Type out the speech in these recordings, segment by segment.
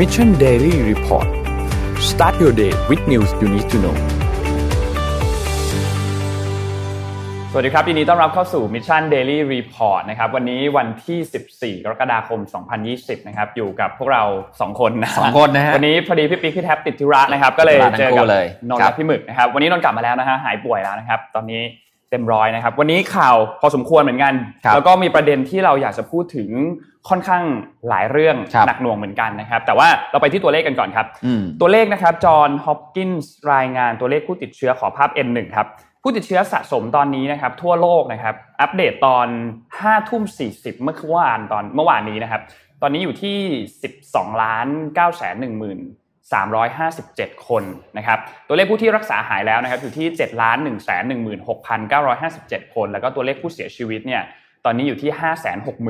Mission Daily Report start your day with news you need to know สวัสดีครับยินดีต้อนรับเข้าสู่ Mission Daily Report นะครับวันนี้วันที่ 14 กรกฎาคม 2020 นะครับอยู่กับพวกเรา 2 คนนะสองคนนะฮะวันนี้พอดีพี่ปิ๊กพี่แท็บติดธุระนะครับก็เลยเจอกับนนท์และพี่หมึกนะครับวันนี้นนท์กลับมาแล้วนะฮะหายป่วยแล้วนะครับตอนนี้เต็มร้อยนะครับวันนี้ข่าวพอสมควรเหมือนกัน แล้วก็มีประเด็นที่เราอยากจะพูดถึง ค่อนข้างหลายเรื่องหนักหน่วงเหมือนกันนะครับ แต่ว่าเราไปที่ตัวเลขกันก่อนครับ ตัวเลขนะครับจอห์นฮอปกินส์รายงานตัวเลขผู้ติดเชื้อขอภาพ N1 ครับผู้ติดเชื้อสะสมตอนนี้นะครับ ทั่วโลกนะครับ อัปเดตตอน5ทุ่ม40 เมื่อวานตอนเมื่อวานนี้นะครับ ตอนนี้อยู่ที่ 12ล้าน9แสน1 357 คนนะครับ ตัวเลขผู้ที่รักษาหายแล้วนะครับอยู่ที่ 7 ล้าน 1 1 6 9 5 7 คน แล้วก็ตัวเลขผู้เสียชีวิตเนี่ยตอนนี้อยู่ที่ 5 6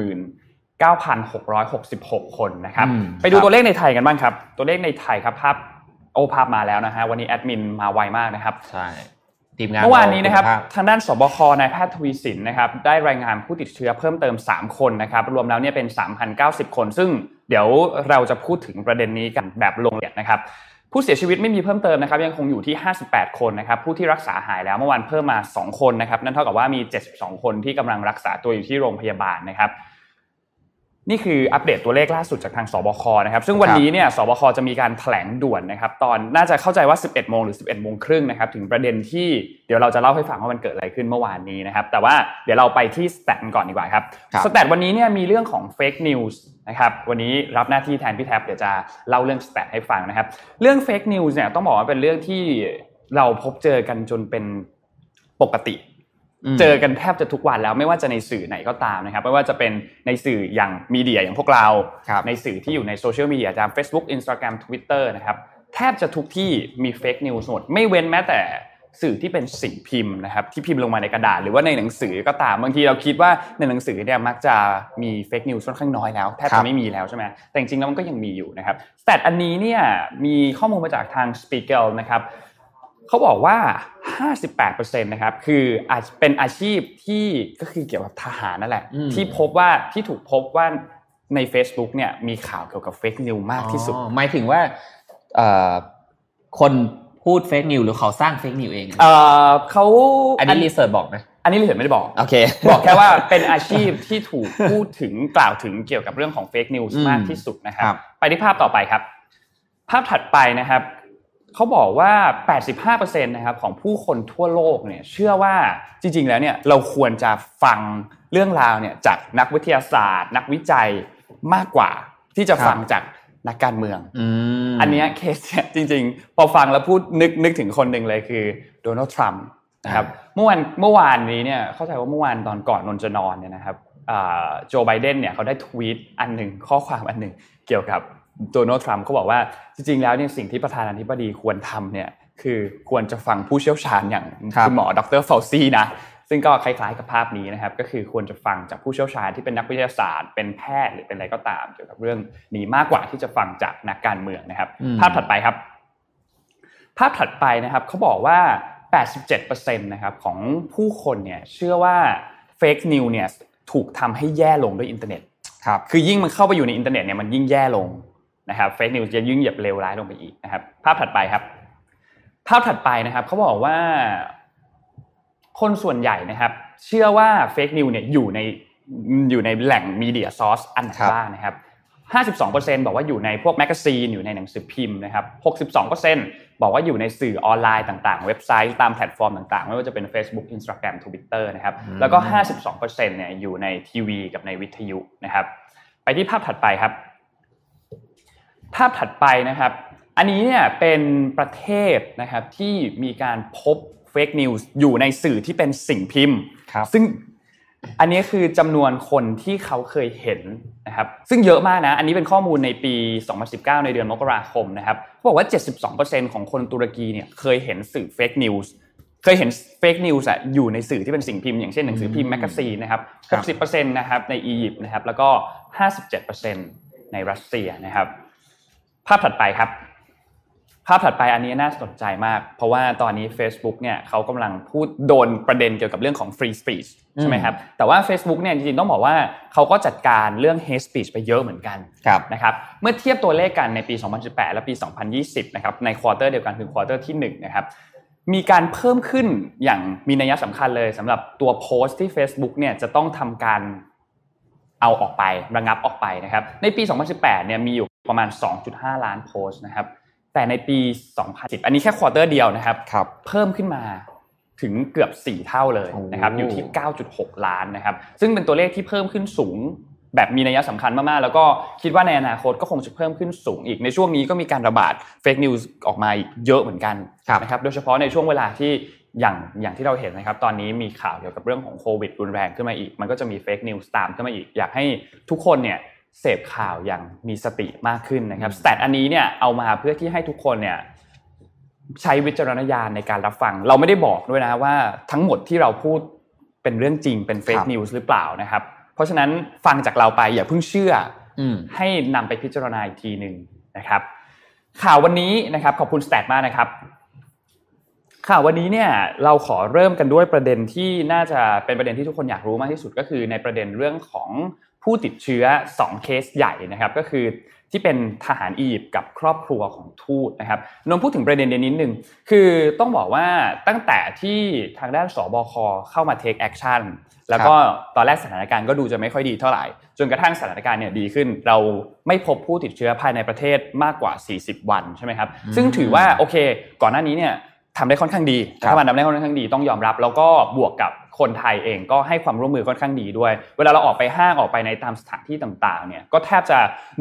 9,666 คนนะครับ ไปดูตัวเลขในไทยกันบ้างครับ ตัวเลขในไทยครับภาพโอภาพมาแล้วนะฮะวันนี้แอดมินมาไวมากนะครับใช่ทีมงานเมื่อวานนี้นะครับทางด้านสบคนายแพทย์ทวีสินนะครับได้รายงานผู้ติดเชื้อเพิ่มเติม 3 คนนะครับรวมแล้วเนี่ยเป็น 3,090 คน ซึ่งเดี๋ยวเราจะพูดถึงประเด็นนี้กันแบบลงละเอียดนะครับผู้เสียชีวิตไม่มีเพิ่มเติมนะครับยังคงอยู่ที่ 58 คนนะครับผู้ที่รักษาหายแล้วเมื่อวานเพิ่มมา 2 คนนะครับนั่นเท่ากับว่ามี 72 คนที่กำลังรักษาตัวอยู่ที่โรงพยาบาลนะครับ นี่คืออัปเดตตัวเลขล่าสุดจากทางสบคนะครับ ซึ่งวันนี้เนี่ยสบคจะมีการแถลงด่วนนะครับ ตอนน่าจะเข้าใจว่า 11 โมงหรือ 11 โมงครึ่งนะครับ ถึงประเด็นที่เดี๋ยวเราจะเล่าให้ฟังว่ามันเกิดอะไรขึ้นเมื่อวานนี้นะครับ แต่ว่าเดี๋ยวเราไปที่ stat ก่อนดีกว่าครับ stat วันนี้เนี่ยมีเรื่องของ fake news นะครับวันนี้รับหน้าที่แทนพี่แท็บเดี๋ยวจะเล่าเรื่อง stat ให้ฟังนะครับ เรื่อง fake news เนี่ยต้องบอกว่าเป็นเรื่องที่เราพบเจอกันจนเป็นปกติ เจอกันแทบจะทุกวันแล้วไม่ว่าจะในสื่อไหนก็ตามนะครับไม่ว่าจะเป็นในสื่ออย่าง media อย่างพวกเรา ในสื่อที่อยู่ในโซเชียลมีเดียตาม Facebook Instagram Twitter นะครับแทบจะทุกที่มี fake news หมดไม่เว้นแม้แต่สื่อที่เป็นสิ่งพิมพ์นะครับที่พิมพ์ลงมาในกระดาษหรือว่าในหนังสือก็ตามบางทีเราคิดว่าในหนังสือเนี่ยมักจะมี fake news ค่อนข้างน้อยแล้วแทบจะไม่มีแล้วใช่ไหมแต่จริงๆแล้วมันก็ยังมีอยู่นะครับแต่อันนี้เนี่ยมีข้อมูลมาจากทาง s p i e g e l นะครับ เขาบอกว่า 58%นะครับคืออาจเป็นอาชีพที่ก็คือเกี่ยวกับทหารนั่นแหละ ที่พบว่าที่ถูกพบว่าใน Facebook เนี่ยมีข่าวเกี่ยวกับ fake news มากที่สุดหมายถึงว่าคนพูด fake news หรือเขาสร้าง fake news เองเขาอันนี้ researchบอกไหมอันนี้ research ไม่ได้บอกโอเคบอกแค่ว่าเป็นอาชีพที่ถูกพูดถึงกล่าวถึงเกี่ยวกับเรื่องของเฟกนิวส์มากที่สุดนะครับ ไปที่ภาพต่อไปครับ ภาพถัดไปนะครับ เขาบอกว่า 85%นะครับของผู้คนทั่วโลกเนี่ยเชื่อว่าจริง ๆ แล้วเนี่ยเราควรจะฟังเรื่องราวเนี่ยจากนักวิทยาศาสตร์ นักวิจัยมากกว่าที่จะฟังจากนักการเมือง อันนี้เคสจริง ๆ พอฟังแล้วพูดนึกนึกถึงคนหนึ่งเลยคือโดนัลด์ทรัมป์นะครับเมื่อวันเมื่อวานนี้เนี่ยเข้าใจว่าเมื่อวานตอนก่อนนนจะนอนเนี่ยนะครับโจไบเดนเนี่ยเขาได้ทวีตอันหนึ่งข้อความอันหนึ่งเกี่ยวกับ โดนัลด์ทรัมป์เขาบอกว่าจริงๆแล้วเนี่ยสิ่งที่ประธานาธิบดีควรทำเนี่ยคือควรจะฟังผู้เชี่ยวชาญอย่างคุณหมอดรฟาวซีนะซึ่งก็คล้ายๆกับภาพนี้นะครับ ก็คือควรจะฟังจากผู้เชี่ยวชาญที่เป็นนักวิทยาศาสตร์ เป็นแพทย์หรือเป็นอะไรก็ตามเกี่ยวกับเรื่องนี้มากกว่าที่จะฟังจากนักการเมืองนะครับ ภาพถัดไปครับ ภาพถัดไปนะครับเขาบอกว่า 87%นะครับของผู้คนเนี่ยเชื่อว่า fake news เนี่ยถูกทำให้แย่ลงด้วยอินเทอร์เน็ตครับคือยิ่งมันเข้าไปอยู่ในอินเทอร์เน็ตเนี่ยมันยิ่งแย่ลง นะครับ fake news จะยิ่งเหยียบเลวร้ายลงไปอีกนะครับ ภาพถัดไปครับ ภาพถัดไปนะครับเขาบอกว่า คนส่วนใหญ่นะครับ เชื่อว่า fake news เนี่ยอยู่ในอยู่ในแหล่ง media source อันไหนบ้างนะครับ52%บอกว่าอยู่ในพวก magazine อยู่ในหนังสือพิมพ์นะครับ62%บอกว่าอยู่ในสื่อออนไลน์ต่างๆ เว็บไซต์ตามแพลตฟอร์มต่างๆ ไม่ว่าจะเป็น Facebook Instagram Twitter นะครับ แล้วก็ 52%เนี่ยอยู่ในทีวีกับในวิทยุนะครับ ไปที่ภาพถัดไปครับ ภาพถัดไปนะครับ อันนี้เนี่ยเป็นประเทศนะครับที่มีการพบ fake news อยู่ในสื่อที่เป็นสิ่งพิมพ์ซึ่งอันนี้คือจำนวนคนที่เขาเคยเห็นนะครับซึ่งเยอะมากนะ อันนี้เป็นข้อมูลในปี 2019 ในเดือนมกราคมนะครับเขาบอกว่า 72%ของคนตุรกีเนี่ยเคยเห็นสื่อ fake news เคยเห็น fake news อยู่ในสื่อที่เป็นสิ่งพิมพ์อย่างเช่นหนังสือพิมพ์ magazine นะครับ 60%นะครับในอียิปต์นะครับแล้วก็ 57%ในรัสเซียนะครับ ภาพถัดไปครับ ภาพถัดไปอันนี้น่าสนใจมาก เพราะว่าตอนนี้ Facebook เนี่ยเขากำลังพูดโดนประเด็นเกี่ยวกับเรื่องของ free speech ใช่ไหมครับ แต่ว่า Facebook เนี่ยจริงๆ ต้องบอกว่าเขาก็จัดการเรื่อง hate speech ไปเยอะเหมือนกันนะครับ เมื่อเทียบตัวเลขกันในปี 2018 และปี 2020 นะครับ ใน quarter เดียวกันคือ quarter ที่1นะครับมีการเพิ่มขึ้นอย่างมีนัยสำคัญเลยสำหรับตัวโพสต์ที่ Facebook เนี่ยจะต้องทำการเอาออกไประงับออกไปนะครับในปี 2018 เนี่ยมีอยู่ ประมาณ 2.5 ล้านโพสต์นะครับ แต่ในปี 2010 อันนี้แค่ quarter เดียวนะครับรบเพิ่มขึ้นมาถึงเกือบ 4 เท่าเลยนะครับอยู่ที่ 9.6 ล้านนะครับ ซึ่งเป็นตัวเลขที่เพิ่มขึ้นสูงแบบมีนัยสำคัญมาก ๆ แล้วก็คิดว่าในอนาคตก็คงจะเพิ่มขึ้นสูงอีกในช่วงนี้ก็มีการระบาด fake news ออกมาเยอะเหมือนกันนะครับโดยเฉพาะในช่วงเวลาที่อย่างอย่างที่เราเห็นนะครับ ตอนนี้มีข่าวเกี่ยวกับเรื่องของโควิดรุนแรงขึ้นมาอีก มันก็จะมี fake news ตามขึ้นมาอีก อยากให้ทุกคนเนี่ย เสพข่าวอย่างมีสติมากขึ้นนะครับแต่อันนี้เนี่ยเอามาเพื่อที่ให้ทุกคนเนี่ยใช้วิจารณญาณในการรับฟัง เราไม่ได้บอกด้วยนะว่าทั้งหมดที่เราพูดเป็นเรื่องจริงเป็น fake news หรือเปล่านะครับ เพราะฉะนั้นฟังจากเราไปอย่าเพิ่งเชื่อให้นำไปพิจารณาอีกทีหนึ่งนะครับ ข่าววันนี้นะครับขอบคุณสแตทมากนะครับ ข่าววันนี้เนี่ยเราขอเริ่มกันด้วยประเด็นที่น่าจะเป็นประเด็นที่ทุกคนอยากรู้มากที่สุดก็คือในประเด็นเรื่องของ ผู้ติดเชื้อ 2 เคสใหญ่นะครับก็คือที่เป็นทหารอียิปต์กับครอบครัวของทูตนะครับนนพูดถึงประเด็นเดนิดนึงคือต้องบอกว่าตั้งแต่ที่ทางด้านศบคเข้ามา take action แล้วก็ตอนแรกสถานการณ์ก็ดูจะไม่ค่อยดีเท่าไหร่ จนกระทั่งสถานการณ์เนี่ยดีขึ้น เราไม่พบผู้ติดเชื้อภายในประเทศมากกว่า 40 วันใช่ไหมครับซึ่งถือว่าโอเค ก่อนหน้านี้เนี่ยทำได้ค่อนข้างดีรัฐบาลทำได้ค่อนข้างดีต้องยอมรับ แล้วก็บวกกับ คนไทยเองก็ให้ความร่วมมือค่อนข้างดีด้วย เวลาเราออกไปห้างออกไปในตามสถานที่ต่างๆเนี่ยก็แทบจะ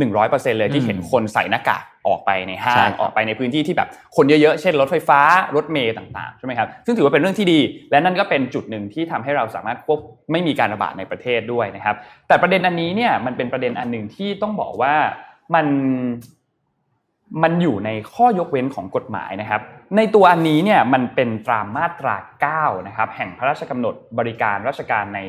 100%เลยที่เห็นคนใส่หน้ากากออกไปในห้างออกไปในพื้นที่ที่แบบคนเยอะๆ เช่นรถไฟฟ้ารถเมย์ต่างๆใช่ไหมครับซึ่งถือว่าเป็นเรื่องที่ดี และนั่นก็เป็นจุดหนึ่งที่ทำให้เราสามารถควบไม่มีการระบาดในประเทศด้วยนะครับ แต่ประเด็นอันนี้เนี่ยมันเป็นประเด็นอันหนึ่งที่ต้องบอกว่ามัน มันอยู่ในข้อยกเว้นของกฎหมายนะครับ ในตัวอันนี้เนี่ยมันเป็นตรามาตรา 9 นะครับ แห่งพระราชกำหนดบริการราชการใน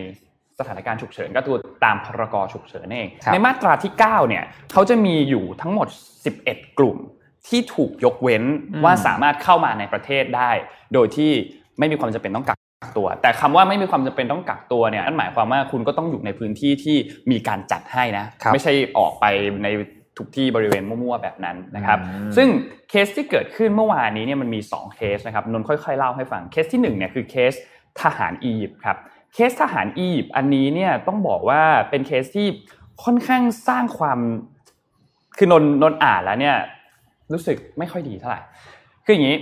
สถานการณ์ฉุกเฉินก็คือตามพรกฉุกเฉินนั่นเอง ในมาตราที่ 9 เนี่ยเขาจะมีอยู่ทั้งหมด 11 กลุ่มที่ถูกยกเว้นว่าสามารถเข้ามาในประเทศได้ โดยที่ไม่มีความจำเป็นต้องกักตัว แต่คำว่าไม่มีความจำเป็นต้องกักตัวเนี่ยนั่นหมายความว่าคุณก็ต้องอยู่ในพื้นที่ที่มีการจัดให้นะ ไม่ใช่ออกไปใน ทุกที่บริเวณมั่วๆแบบนั้นนะครับ ซึ่งเคสที่เกิดขึ้นเมื่อวานนี้เนี่ยมันมี 2 เคสนะครับนนค่อยๆเล่าให้ฟังเคสที่1เนี่ยคือเคสทหารอียิปต์ครับเคสทหารอียิปต์อันนี้เนี่ยต้องบอกว่าเป็นเคสที่ค่อนข้างสร้างความคือนนนนอ่านแล้วเนี่ยรู้สึกไม่ค่อยดีเท่าไหร่คืออย่างนี้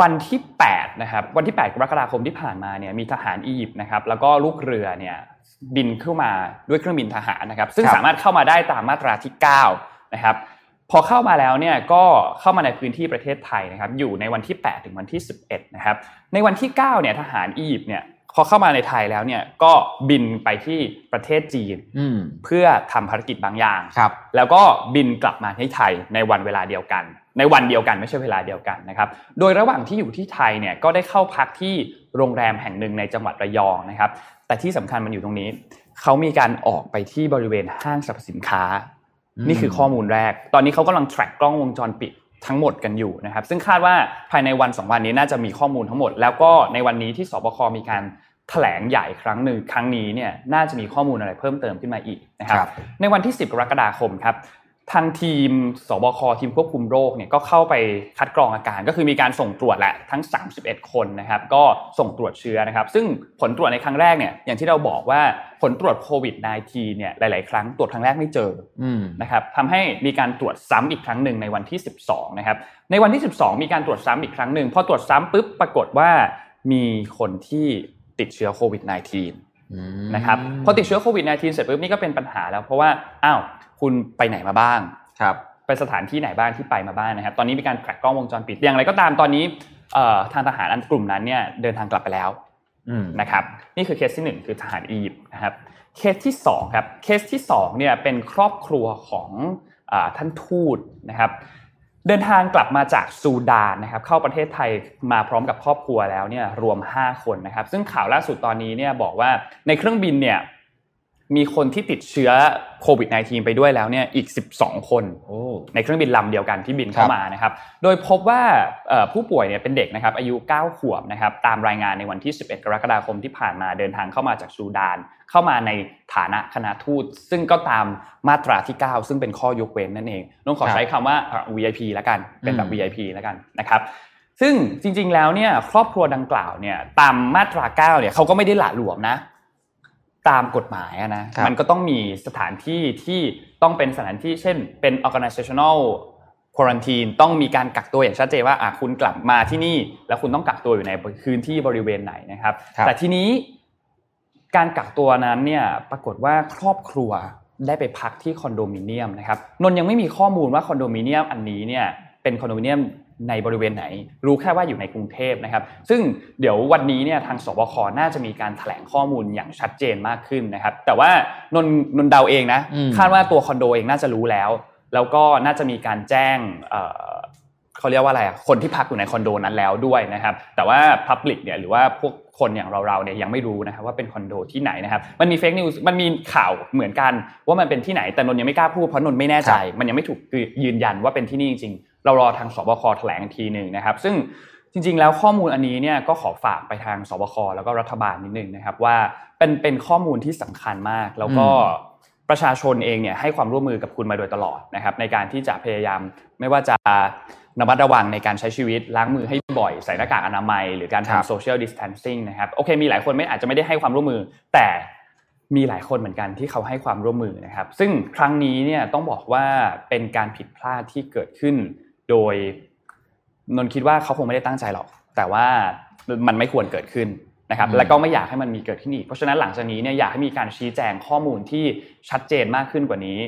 วันที่8นะครับวันที่ 8 กรกฎาคมที่ผ่านมาเนี่ยมีทหารอียิปต์นะครับแล้วก็ลูกเรือเนี่ยบินเข้ามาด้วยเครื่องบินทหารนะครับ ซึ่งสามารถเข้ามาได้ตามมาตราที่ 9 นะครับพอเข้ามาแล้วเนี่ยก็เข้ามาในพื้นที่ประเทศไทยนะครับอยู่ในวันที่ 8 ถึงวันที่ 11นะครับในวันที่9เนี่ยทหารอียิปต์เนี่ยพอเข้ามาในไทยแล้วเนี่ยก็บินไปที่ประเทศจีนเพื่อทำภารกิจบางอย่างครับ แล้วก็บินกลับมาที่ไทยในวันเวลาเดียวกัน ในวันเดียวกันไม่ใช่เวลาเดียวกันนะครับ โดยระหว่างที่อยู่ที่ไทยเนี่ยก็ได้เข้าพักที่โรงแรมแห่งหนึ่งในจังหวัดระยองนะครับ แต่ที่สำคัญมันอยู่ตรงนี้ เขามีการออกไปที่บริเวณห้างสรรพสินค้า นี่คือข้อมูลแรก ตอนนี้เขากำลัง track กล้องวงจรปิดทั้งหมดกันอยู่นะครับ ซึ่งคาดว่าภายในวันสองวันนี้น่าจะมีข้อมูลทั้งหมด แล้วก็ในวันนี้ที่สบคมีการแถลงใหญ่ครั้งหนึ่งครั้งนี้เนี่ยน่าจะมีข้อมูลอะไรเพิ่มเติมขึ้นมาอีกนะครับ ในวันที่ 10 กรกฎาคมครับ ทางทีมสบคทีมควบคุมโรคเนี่ยก็เข้าไปคัดกรองอาการ ก็คือมีการส่งตรวจแหละทั้ง 31 คนนะครับ ก็ส่งตรวจเชื้อนะครับ ซึ่งผลตรวจในครั้งแรกเนี่ยอย่างที่เราบอกว่าผลตรวจโควิด -19 เนี่ยหลาย ๆ ครั้งตรวจครั้งแรกไม่เจอนะครับทำให้มีการตรวจซ้ำอีกครั้งหนึ่งในวันที่ 12 นะครับ ในวันที่ 12 มีการตรวจซ้ำอีกครั้งหนึ่งพอตรวจซ้ำปุ๊บปรากฏว่ามีคนที่ติดเชื้อโควิด -19 นะครับพอติดเชื้อโควิด -19 เสร็จปุ๊บนี่ก็เป็นปัญหาแล้วเพราะว่าอ้าว คุณไปไหนมาบ้างครับไปสถานที่ไหนบ้างที่ไปมาบ้างนะครับ ตอนนี้มีการแทร็กกล้องวงจรปิดอย่างไรก็ตามตอนนี้ทางทหารอันกลุ่มนั้นเนี่ยเดินทางกลับไปแล้วนะครับ นี่คือเคสที่ 1 คือทหารอียิปต์นะครับ เคสที่2ครับเคสที่2เนี่ยเป็นครอบครัวของท่านทูตนะครับ เดินทางกลับมาจากซูดานนะครับ เข้าประเทศไทยมาพร้อมกับครอบครัวแล้วเนี่ยรวม 5 คนนะครับ ซึ่งข่าวล่าสุดตอนนี้เนี่ยบอกว่าในเครื่องบินเนี่ย มีคนที่ติดเชื้อโควิด -19 ไปด้วยแล้วเนี่ยอีก 12 คนในเครื่องบินลำเดียวกันที่บินเข้ามานะครับ โดยพบว่าผู้ป่วยเนี่ยเป็นเด็กนะครับอายุ 9 ขวบนะครับตามรายงานในวันที่ 11 กรกฎาคมที่ผ่านมาเดินทางเข้ามาจากซูดาน เข้ามาในฐานะคณะทูต ซึ่งก็ตามมาตราที่ 9 ซึ่งเป็นข้อยกเว้นนั่นเองต้องขอใช้คำว่า VIP แล้วกันเป็นแบบ VIP แล้วกันนะครับซึ่งจริงๆ แล้วเนี่ยครอบครัวดังกล่าวเนี่ยตามมาตรา9เนี่ยเขาก็ไม่ได้หละหลวมนะ ตามกฎหมายนะมันก็ต้องมีสถานที่ที่ต้องเป็นสถานที่เช่น เป็น organizational quarantine ต้องมีการกักตัวอย่างชัดเจนว่าอะคุณกลับมาที่นี่ แล้วคุณต้องกักตัวอยู่ในพื้นที่บริเวณไหนนะครับ แต่ทีนี้การกักตัวนั้นเนี่ยปรากฏว่าครอบครัวได้ไปพักที่คอนโดมิเนียมนะครับนนยังไม่มีข้อมูลว่าคอนโดมิเนียมอันนี้เนี่ยเป็นคอนโดมิเนียม ในบริเวณไหน รู้แค่ว่าอยู่ในกรุงเทพนะครับ ซึ่งเดี๋ยววันนี้เนี่ยทางสบคน่าจะมีการแถลงข้อมูลอย่างชัดเจนมากขึ้นนะครับ แต่ว่านนนนเดาเองนะคาดว่าตัวคอนโดเองน่าจะรู้แล้ว แล้วก็น่าจะมีการแจ้งเขาเรียกว่าอะไรคนที่พักอยู่ในคอนโดนั้นแล้วด้วยนะครับ แต่ว่า Public เนี่ยหรือว่าพวกคนอย่างเราๆเนี่ยยังไม่รู้นะครับว่าเป็นคอนโดที่ไหนนะครับ มันมีเฟกนิวส์มันมีข่าวเหมือนกันว่ามันเป็นที่ไหนแต่นนยังไม่กล้าพูดเพราะนนไม่แน่ใจ มันยังไม่ถูกยืนยันว่าเป็นที่นี่จริง เรารอทางสบคแถลงทีหนึ่งนะครับ ซึ่งจริงๆ แล้วข้อมูลอันนี้เนี่ยก็ขอฝากไปทางสบคแล้วก็รัฐบาลนิดนึงนะครับว่าเป็นเป็นข้อมูลที่สำคัญมาก แล้วก็ประชาชนเองเนี่ยให้ความร่วมมือกับคุณมาโดยตลอดนะครับในการที่จะพยายามไม่ว่าจะระมัดระวังในการใช้ชีวิตล้างมือให้บ่อยใส่หน้ากากอนามัย หรือการทำ social distancing นะครับโอเคมีหลายคนไม่อาจจะไม่ได้ให้ความร่วมมือ แต่มีหลายคนเหมือนกันที่เขาให้ความร่วมมือนะครับ ซึ่งครั้งนี้เนี่ยต้องบอกว่าเป็นการผิดพลาดที่เกิดขึ้น โดยนนคิดว่าเขาคงไม่ได้ตั้งใจหรอก แต่ว่ามันไม่ควรเกิดขึ้นนะครับ และก็ไม่อยากให้มันมีเกิดขึ้นอีก เพราะฉะนั้นหลังจากนี้เนี่ยอยากให้มีการชี้แจงข้อมูลที่ชัดเจนมากขึ้นกว่านี้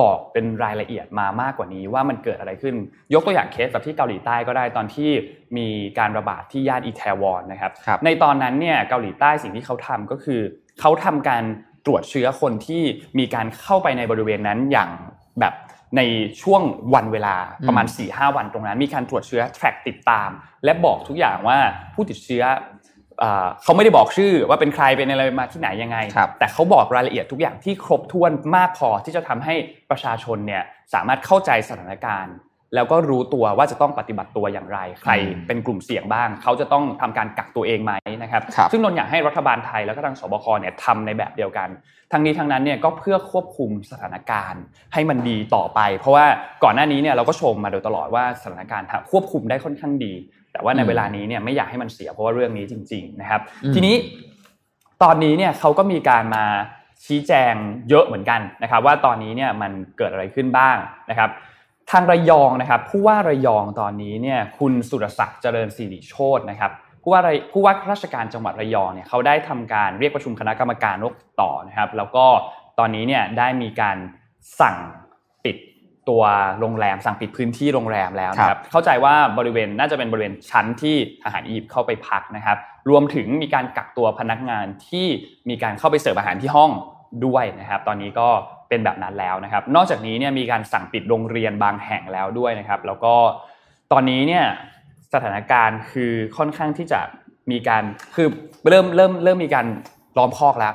บอกเป็นรายละเอียดมามากกว่านี้ว่ามันเกิดอะไรขึ้น ยกตัวอย่างเคสแบบที่เกาหลีใต้ก็ได้ตอนที่มีการระบาดที่ย่านอิตาวอนนะครับรบในตอนนั้นเนี่ยเกาหลีใต้สิ่งที่เขาทำก็คือเขาทำการตรวจเชื้อคนที่มีการเข้าไปในบริเวณนั้นอย่างแบบ ในช่วงวันเวลาประมาณ4าวันตรงนั้น มีการตรวจเชื้อ track ติดตาม และบอกทุกอย่างว่าผู้ติดเชื้อเขาไม่ได้บอกชื่อว่าเป็นใครเป็นอะไรมาที่ไหนยังไง แต่เขาบอกรายละเอียดทุกอย่างที่ครบถ้วนมากพอที่จะทำให้ประชาชนเนี่ยสามารถเข้าใจสถานการณ์ แล้วก็รู้ตัวว่าจะต้องปฏิบัติตัวอย่างไร ใครเป็นกลุ่มเสี่ยงบ้าง เขาจะต้องทำการกักตัวเองไหมนะครับซึ่งนนอยากให้รัฐบาลไทยแล้วก็ทางสบคเนี่ยทำในแบบเดียวกัน ทั้งนี้ทั้งนั้นเนี่ยก็เพื่อควบคุมสถานการณ์ให้มันดีต่อไป เพราะว่าก่อนหน้านี้เนี่ยเราก็ชมมาโดยตลอดว่าสถานการณ์ควบคุมได้ค่อนข้างดี แต่ว่าในเวลานี้เนี่ยไม่อยากให้มันเสียเพราะว่าเรื่องนี้จริง ๆ นะครับ ทีนี้ตอนนี้เนี่ยเขาก็มีการมาชี้แจงเยอะเหมือนกันนะครับ ว่าตอนนี้เนี่ยมันเกิดอะไรขึ้นบ้างนะครับ ทางระยองนะครับผู้ว่าระยองตอนนี้เนี่ยคุณสุรศักดิ์เจริญสิริโชตนะครับผู้ว่าผู้ว่าราชการจังหวัดระยองเนี่ยเขาได้ทำการเรียกประชุมคณะกรรมการโรคต่อนะครับ แล้วก็ตอนนี้เนี่ยได้มีการสั่งปิดตัวโรงแรมสั่งปิดพื้นที่โรงแรมแล้วนะครับ เข้าใจว่าบริเวณน่าจะเป็นบริเวณชั้นที่ทหารอียิปต์เข้าไปพักนะครับ รวมถึงมีการกักตัวพนักงานที่มีการเข้าไปเสิร์ฟอาหารที่ห้องด้วยนะครับ ตอนนี้ก็ เป็นแบบนั้นแล้วนะครับ นอกจากนี้เนี่ยมีการสั่งปิดโรงเรียนบางแห่งแล้วด้วยนะครับ แล้วก็ตอนนี้เนี่ยสถานการณ์คือค่อนข้างที่จะมีการคือเริ่มเริ่มเริ่มมีการล้อมคอกแล้ว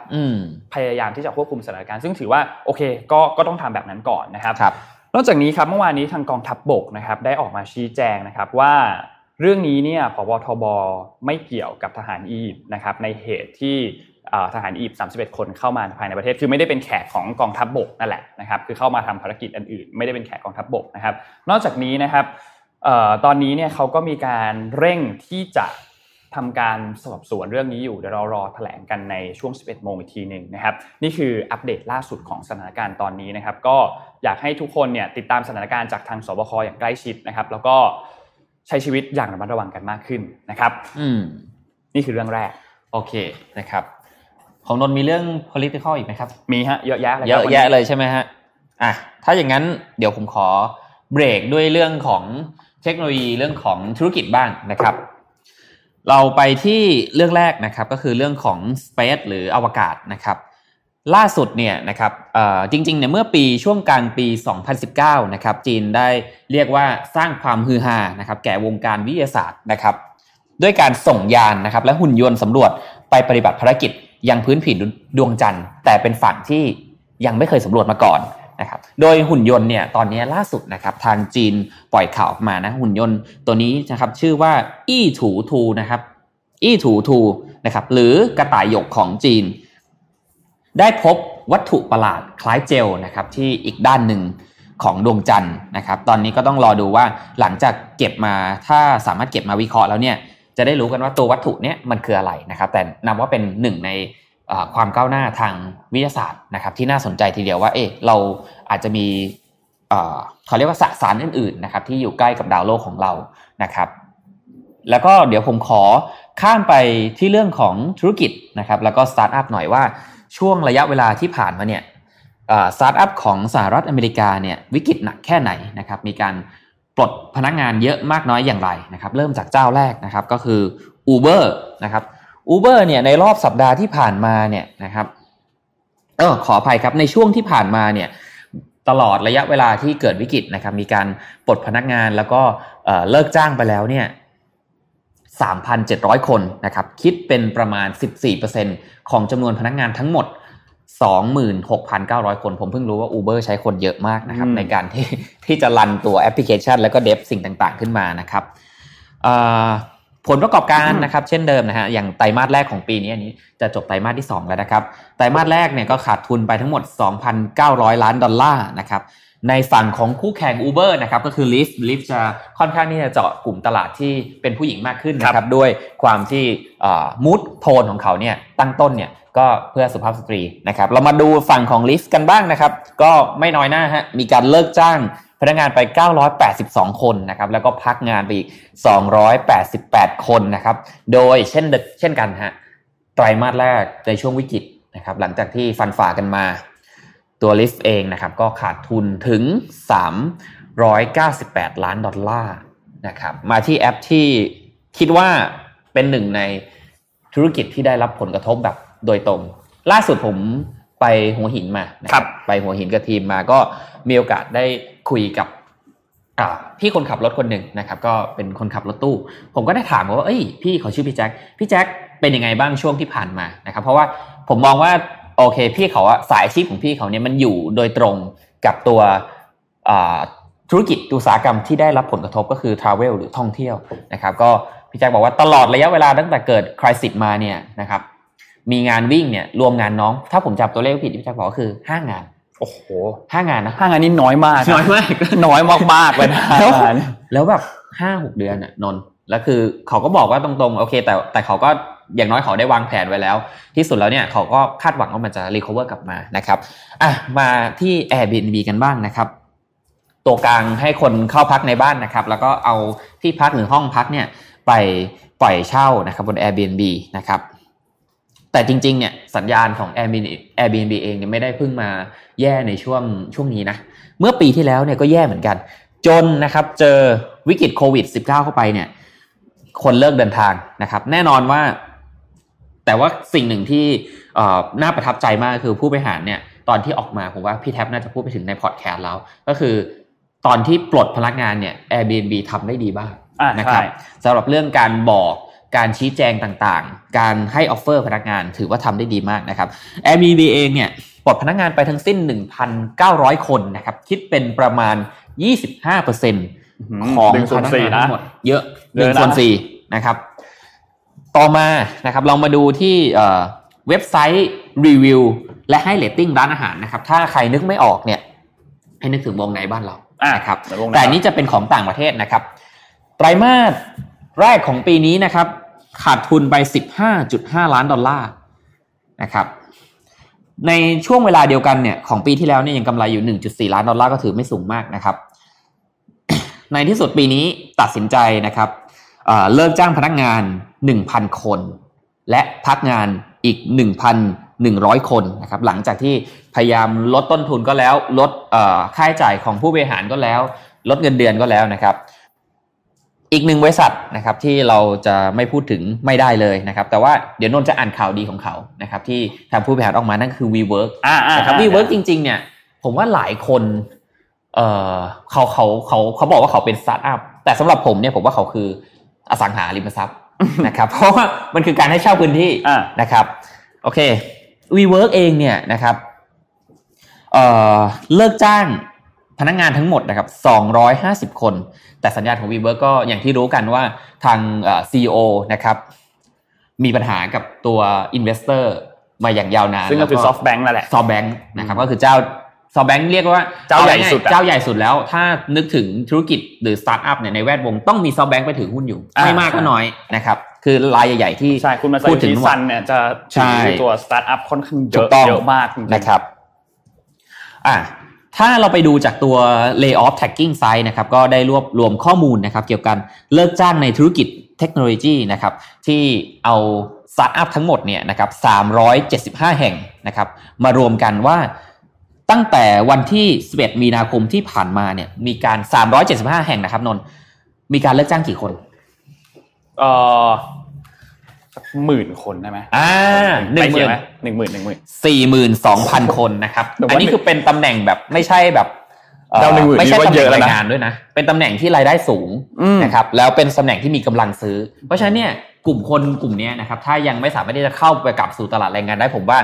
พยายามที่จะควบคุมสถานการณ์ซึ่งถือว่าโอเคก็ก็ต้องทำแบบนั้นก่อนนะครับรบนอกจากนี้ครับเมื่อวานนี้ทางกองทัพบบกนะครับ ได้ออกมาชี้แจงนะครับว่าเรื่องนี้เนี่ยพบทบไม่เกี่ยวกับทหารอียิปต์นะครับในเหตุที่ ทหารอียิปต์31 คนเข้ามาภายในประเทศ คือไม่ได้เป็นแขกของกองทัพบบกนั่นแหละนะครับคือเข้ามาทำภารกิจอันอื่น ไม่ได้เป็นแขกกองทัพบบกนะครับ นอกจากนี้นะครับตอนนี้เนี่ยเขาก็มีการเร่งที่จะทำการสอบสวนเรื่องนี้อยู่เดี๋ยวเรารอแถลงกันในช่วง 11 โมงอีกทีหนึ่งนะครับ นี่คืออัปเดตล่าสุดของสถานการณ์ตอนนี้นะครับ ก็อยากให้ทุกคนเนี่ยติดตามสถานการณ์จากทางสบคอย่างใกล้ชิดนะครับ แล้วก็ใช้ชีวิตอย่างระมัดระวังกันมากขึ้นนะครับ อืมนี่คือเรื่องแรก โอเคนะครับ ของนนมีเรื่อง political อีกไหมครับ มีฮะเยอะแยะเลยเยอะแยะเลยใช่ไหมฮะอะถ้าอย่างนั้นเดี๋ยวผมขอเบรกด้วยเรื่องของเทคโนโลยีเรื่องของธุรกิจบ้างนะครับ เราไปที่เรื่องแรกนะครับก็คือเรื่องของ space หรืออวกาศนะครับ ล่าสุดเนี่ยนะครับจริงๆเนี่ยเมื่อปีช่วงกลางปี 2019 นะครับ จีนได้เรียกว่าสร้างความฮือฮานะครับ แก่วงการวิทยาศาสตร์นะครับ ด้วยการส่งยานนะครับ และหุ่นยนต์สำรวจไปปฏิบัติภารกิจ ยังพื้นผินดวงจันทร์ แต่เป็นฝั่งที่ยังไม่เคยสำรวจมาก่อนนะครับโดยหุ่นยนต์เนี่ยตอนนี้ล่าสุดนะครับทางจีนปล่อยข่าวออกมานะหุ่นยนต์ตัวนี้นะครับชื่อว่าอี้ถูทูนะครับอี้ถูทูนะครับหรือกระต่ายหยกของจีน ได้พบวัตถุประหลาดคล้ายเจลนะครับที่อีกด้านหนึ่งของดวงจันทร์นะครับ ตอนนี้ก็ต้องรอดูว่าหลังจากเก็บมาถ้าสามารถเก็บมาวิเคราะห์แล้วเนี่ย จะได้รู้กันว่าตัววัตถุเนี้ยมันคืออะไรนะครับ แต่นับว่าเป็นหนึ่งในความก้าวหน้าทางวิทยาศาสตร์นะครับ ที่น่าสนใจทีเดียวว่า เอ๊ะเราอาจจะมีเขาเรียกว่าสสารอื่นๆนะครับ ที่อยู่ใกล้กับดาวโลกของเรานะครับ แล้วก็เดี๋ยวผมขอข้ามไปที่เรื่องของธุรกิจนะครับ แล้วก็สตาร์ทอัพหน่อยว่าช่วงระยะเวลาที่ผ่านมาเนี่ยสตาร์ทอัพของสหรัฐอเมริกาเนี่ยวิกฤตหนักแค่ไหนนะครับ มีการ ปลดพนักงานเยอะมากน้อยอย่างไรนะครับ เริ่มจากเจ้าแรกนะครับก็คือ Uber นะครับ Uber เนี่ยในรอบสัปดาห์ที่ผ่านมาเนี่ยนะครับเออขออภัยครับในช่วงที่ผ่านมาเนี่ยตลอดระยะเวลาที่เกิดวิกฤตนะครับ มีการปลดพนักงานแล้วก็เลิกจ้างไปแล้วเนี่ย3,700 คนนะครับ คิดเป็นประมาณ 14%ของจำนวนพนักงานทั้งหมด 26,900 คน ผมเพิ่งรู้ว่า Uber ใช้คนเยอะมากนะครับ ในการที่ที่จะรันตัวแอปพลิเคชัน แล้วก็เดฟสิ่งต่างๆขึ้นมานะครับผลประกอบการนะครับ เช่นเดิมนะฮะอย่างไตรมาสแรกของปีนี้อันนี้จะจบไตรมาสที่ 2 แล้วนะครับ ไตรมาสแรกเนี่ยก็ขาดทุนไปทั้งหมด 2,900 ล้านดอลลาร์นะครับในฝั่งของคู่แข่ง Uber นะครับก็คือ Lyft Lyft จะค่อนข้างที่จะเจาะกลุ่มตลาดที่เป็นผู้หญิงมากขึ้นนะครับ ด้วยความที่มูดโทนของเขาเนี่ยตั้งต้นเนี่ย ก็เพื่อสุภาพสตรีนะครับ เรามาดูฝั่งของ Lyft กันบ้างนะครับ ก็ไม่น้อยหน้าฮะมีการเลิกจ้างพนักงานไป 982 คนนะครับ แล้วก็พักงานไปอีก 288 คนนะครับ โดยเช่นเช่นกันฮะไตรมาสแรกในช่วงวิกฤตนะครับ หลังจากที่ฟันฝ่ากันมา ตัวลิฟเองนะครับ ก็ขาดทุนถึง 398 ล้านดอลลาร์นะครับ มาที่แอปที่คิดว่าเป็นหนึ่งในธุรกิจที่ได้รับผลกระทบแบบ โดยตรง ล่าสุดผมไปหัวหินมาครับ ไปหัวหินกับทีมมาก็มีโอกาสได้คุยกับพี่คนขับรถคนหนึ่งนะครับ ก็เป็นคนขับรถตู้ ผมก็ได้ถามว่าเอ้ยพี่เขาชื่อพี่แจ็คพี่แจ็คเป็นยังไงบ้างช่วงที่ผ่านมานะครับ เพราะว่าผมมองว่าโอเค พี่เขาอะสายอาชีพของพี่เขาเนี่ยมันอยู่โดยตรงกับตัวธุรกิจอุตสาหกรรมที่ได้รับผลกระทบก็คือทราเวลหรือท่องเที่ยวนะครับ ก็พี่แจ็คบอกว่าตลอดระยะเวลาตั้งแต่เกิดคริสิตมาเนี่ยนะครับ มีงานวิ่งเนี่ยรวมงานน้อง ถ้าผมจับตัวเลขผิดพี่แจ็คบอกก็คือห้างานโอ้โหห้างานนะห้างานนี่น้อยมากน้อยมากน้อยมากๆเลยนะแล้วแบบห้าหกเดือนอะนนแล้วคือเขาก็บอกว่าตรงๆ โอเค แต่แต่เขาก็อย่างน้อยเขาได้วางแผนไว้แล้ว ที่สุดแล้วเนี่ยเขาก็คาดหวังว่ามันจะรีคอเวอร์กลับมานะครับอะมาที่ Airbnb กันบ้างนะครับ ตัวกลางให้คนเข้าพักในบ้านนะครับ แล้วก็เอาที่พักหรือห้องพักเนี่ยไปปล่อยเช่านะครับบน Airbnb นะครับ แต่จริงๆเนี่ยสัญญาณของ Airbnb เองเนี่ยไม่ได้เพิ่งมาแย่ในช่วงช่วงนี้นะ เมื่อปีที่แล้วเนี่ยก็แย่เหมือนกัน จนนะครับเจอวิกฤตโควิด -19 เข้าไปเนี่ย คนเลิกเดินทางนะครับ แน่นอนว่า แต่ว่าสิ่งหนึ่งที่น่าประทับใจมากคือผู้บริหารเนี่ย ตอนที่ออกมาผมว่าพี่แท็บน่าจะพูดไปถึงในพอดแคสต์แล้ว ก็คือตอนที่ปลดพนักงานเนี่ย Airbnb ทำได้ดีมากนะครับสำหรับเรื่องการบอก การชี้แจงต่างๆ การให้ offer พนักงานถือว่าทำได้ดีมากนะครับ Airbnb เองเนี่ยปลดพนักงานไปทั้งสิ้น 1,900 คนนะครับ คิดเป็นประมาณ 25%ของพนักงานทั้งหมดเยอะหนึ่งส่วนสี่นะครับ ต่อมานะครับเรามาดูที่เว็บไซต์รีวิวและให้เลตติ้งร้านอาหารนะครับ ถ้าใครนึกไม่ออกเนี่ย ให้นึกถึงวงในบ้านเรานะครับแต่นี้จะเป็นของต่างประเทศนะครับ ไตรมาส แรกของปีนี้นะครับ ขาดทุนไป 15.5 ล้านดอลลาร์นะครับ ในช่วงเวลาเดียวกันเนี่ยของปีที่แล้วเนี่ยยังกำไรอยู่ 1.4 ล้านดอลลาร์ก็ถือไม่สูงมากนะครับ ในที่สุดปีนี้ตัดสินใจนะครับเลิกจ้างพนักงาน 1,000 คน และพักงานอีก 1,100 คนนะครับหลังจากที่พยายามลดต้นทุนก็แล้ว ลดค่าใช้จ่ายของผู้บริหารก็แล้ว ลดเงินเดือนก็แล้วนะครับ อีกหนึ่งบริษัทนะครับที่เราจะไม่พูดถึงไม่ได้เลยนะครับ แต่ว่าเดี๋ยวนนจะอ่านข่าวดีของเขานะครับที่ทางผู้บริหารออกมานั่นคือ WeWork นะครับ WeWork จริง ๆ เนี่ย ผมว่าหลายคนเเขาเขาเขาเขาบอกว่าเขาเป็นสตาร์ทอัพแต่สำหรับผมเนี่ยผมว่าเขาคืออสังหาริมทรัพย์นะครับ เพราะว่ามันคือการให้เช่าพื้นที่นะครับ โออเค WeWork เองเนี่ยนะครับเอ่อเลิกจ้าง พนักงงานทั้งหมดนะครับ 250 คน แต่สัญญาของ WeWork ก็อย่างที่รู้กันว่าทางซีอีโอนะครับ มีปัญหากับตัว Investor มาอย่างยาวนานซึ่งก็คือ SoftBank นั่นแหละ SoftBank นะครับ ก็คือเจ้า SoftBank เรียกว่าเจ้าใหญ่สุดเจ้าใหญ่สุดแล้ว ถ้านึกถึงธุรกิจหรือสตาร์ทอัพเนี่ยในแวดวงต้องมี SoftBank ไปถือหุ้นอยู่ ไม่มากก็น้อยนะครับคือรายใหญ่ ๆ ที่ใช่คุณมาใส่พูดถึงซันเนี่ยจะใช่ถือตัวสตาร์ทอัพค่อนข้างเยถูอะกต้องเยอะมากจริงๆนะครับ อะ ถ้าเราไปดูจากตัว layoff tagging site นะครับก็ได้รวบรวมข้อมูลนะครับเกี่ยวกับเลิกจ้างในธุรกิจเทคโนโลยีนะครับที่เอาสตาร์ทอัพทั้งหมดเนี่ยนะครับ375 แห่งนะครับมารวมกันว่าตั้งแต่วันที่ 11 มีนาคมที่ผ่านมาเนี่ยมีการ 375 แห่งนะครับนนมีการเลิกจ้างกี่คนเออ หมื่นคนได้ไหมอ่าหใกนึ่ล้งหเคียมื่งนไหมหนึ่งหมื่นหนึ่งหมื่นสี่หมื่นสองพันคนนะครับแต่ว่าอันนี้คือเป็นตำแหน่งแบบไม่ใช่แบบเอ่อเดาหนึ่งหมื่นไม่ใช่นี่ว่าตำแหเยน่งอะแล้วนะรายงานด้วยนะ เป็นตำแหน่งที่รายได้สูงอืมนะครับ แล้วเป็นตำแหน่งที่มีกำลังซื้อ เพราะฉะนั้นเนี่ยกลุ่มคนกลุ่มเนี้ยนะครับ ถ้ายังไม่สามารถที่จะเข้าไปกลับสู่ตลาดแรงงานได้ผมว่า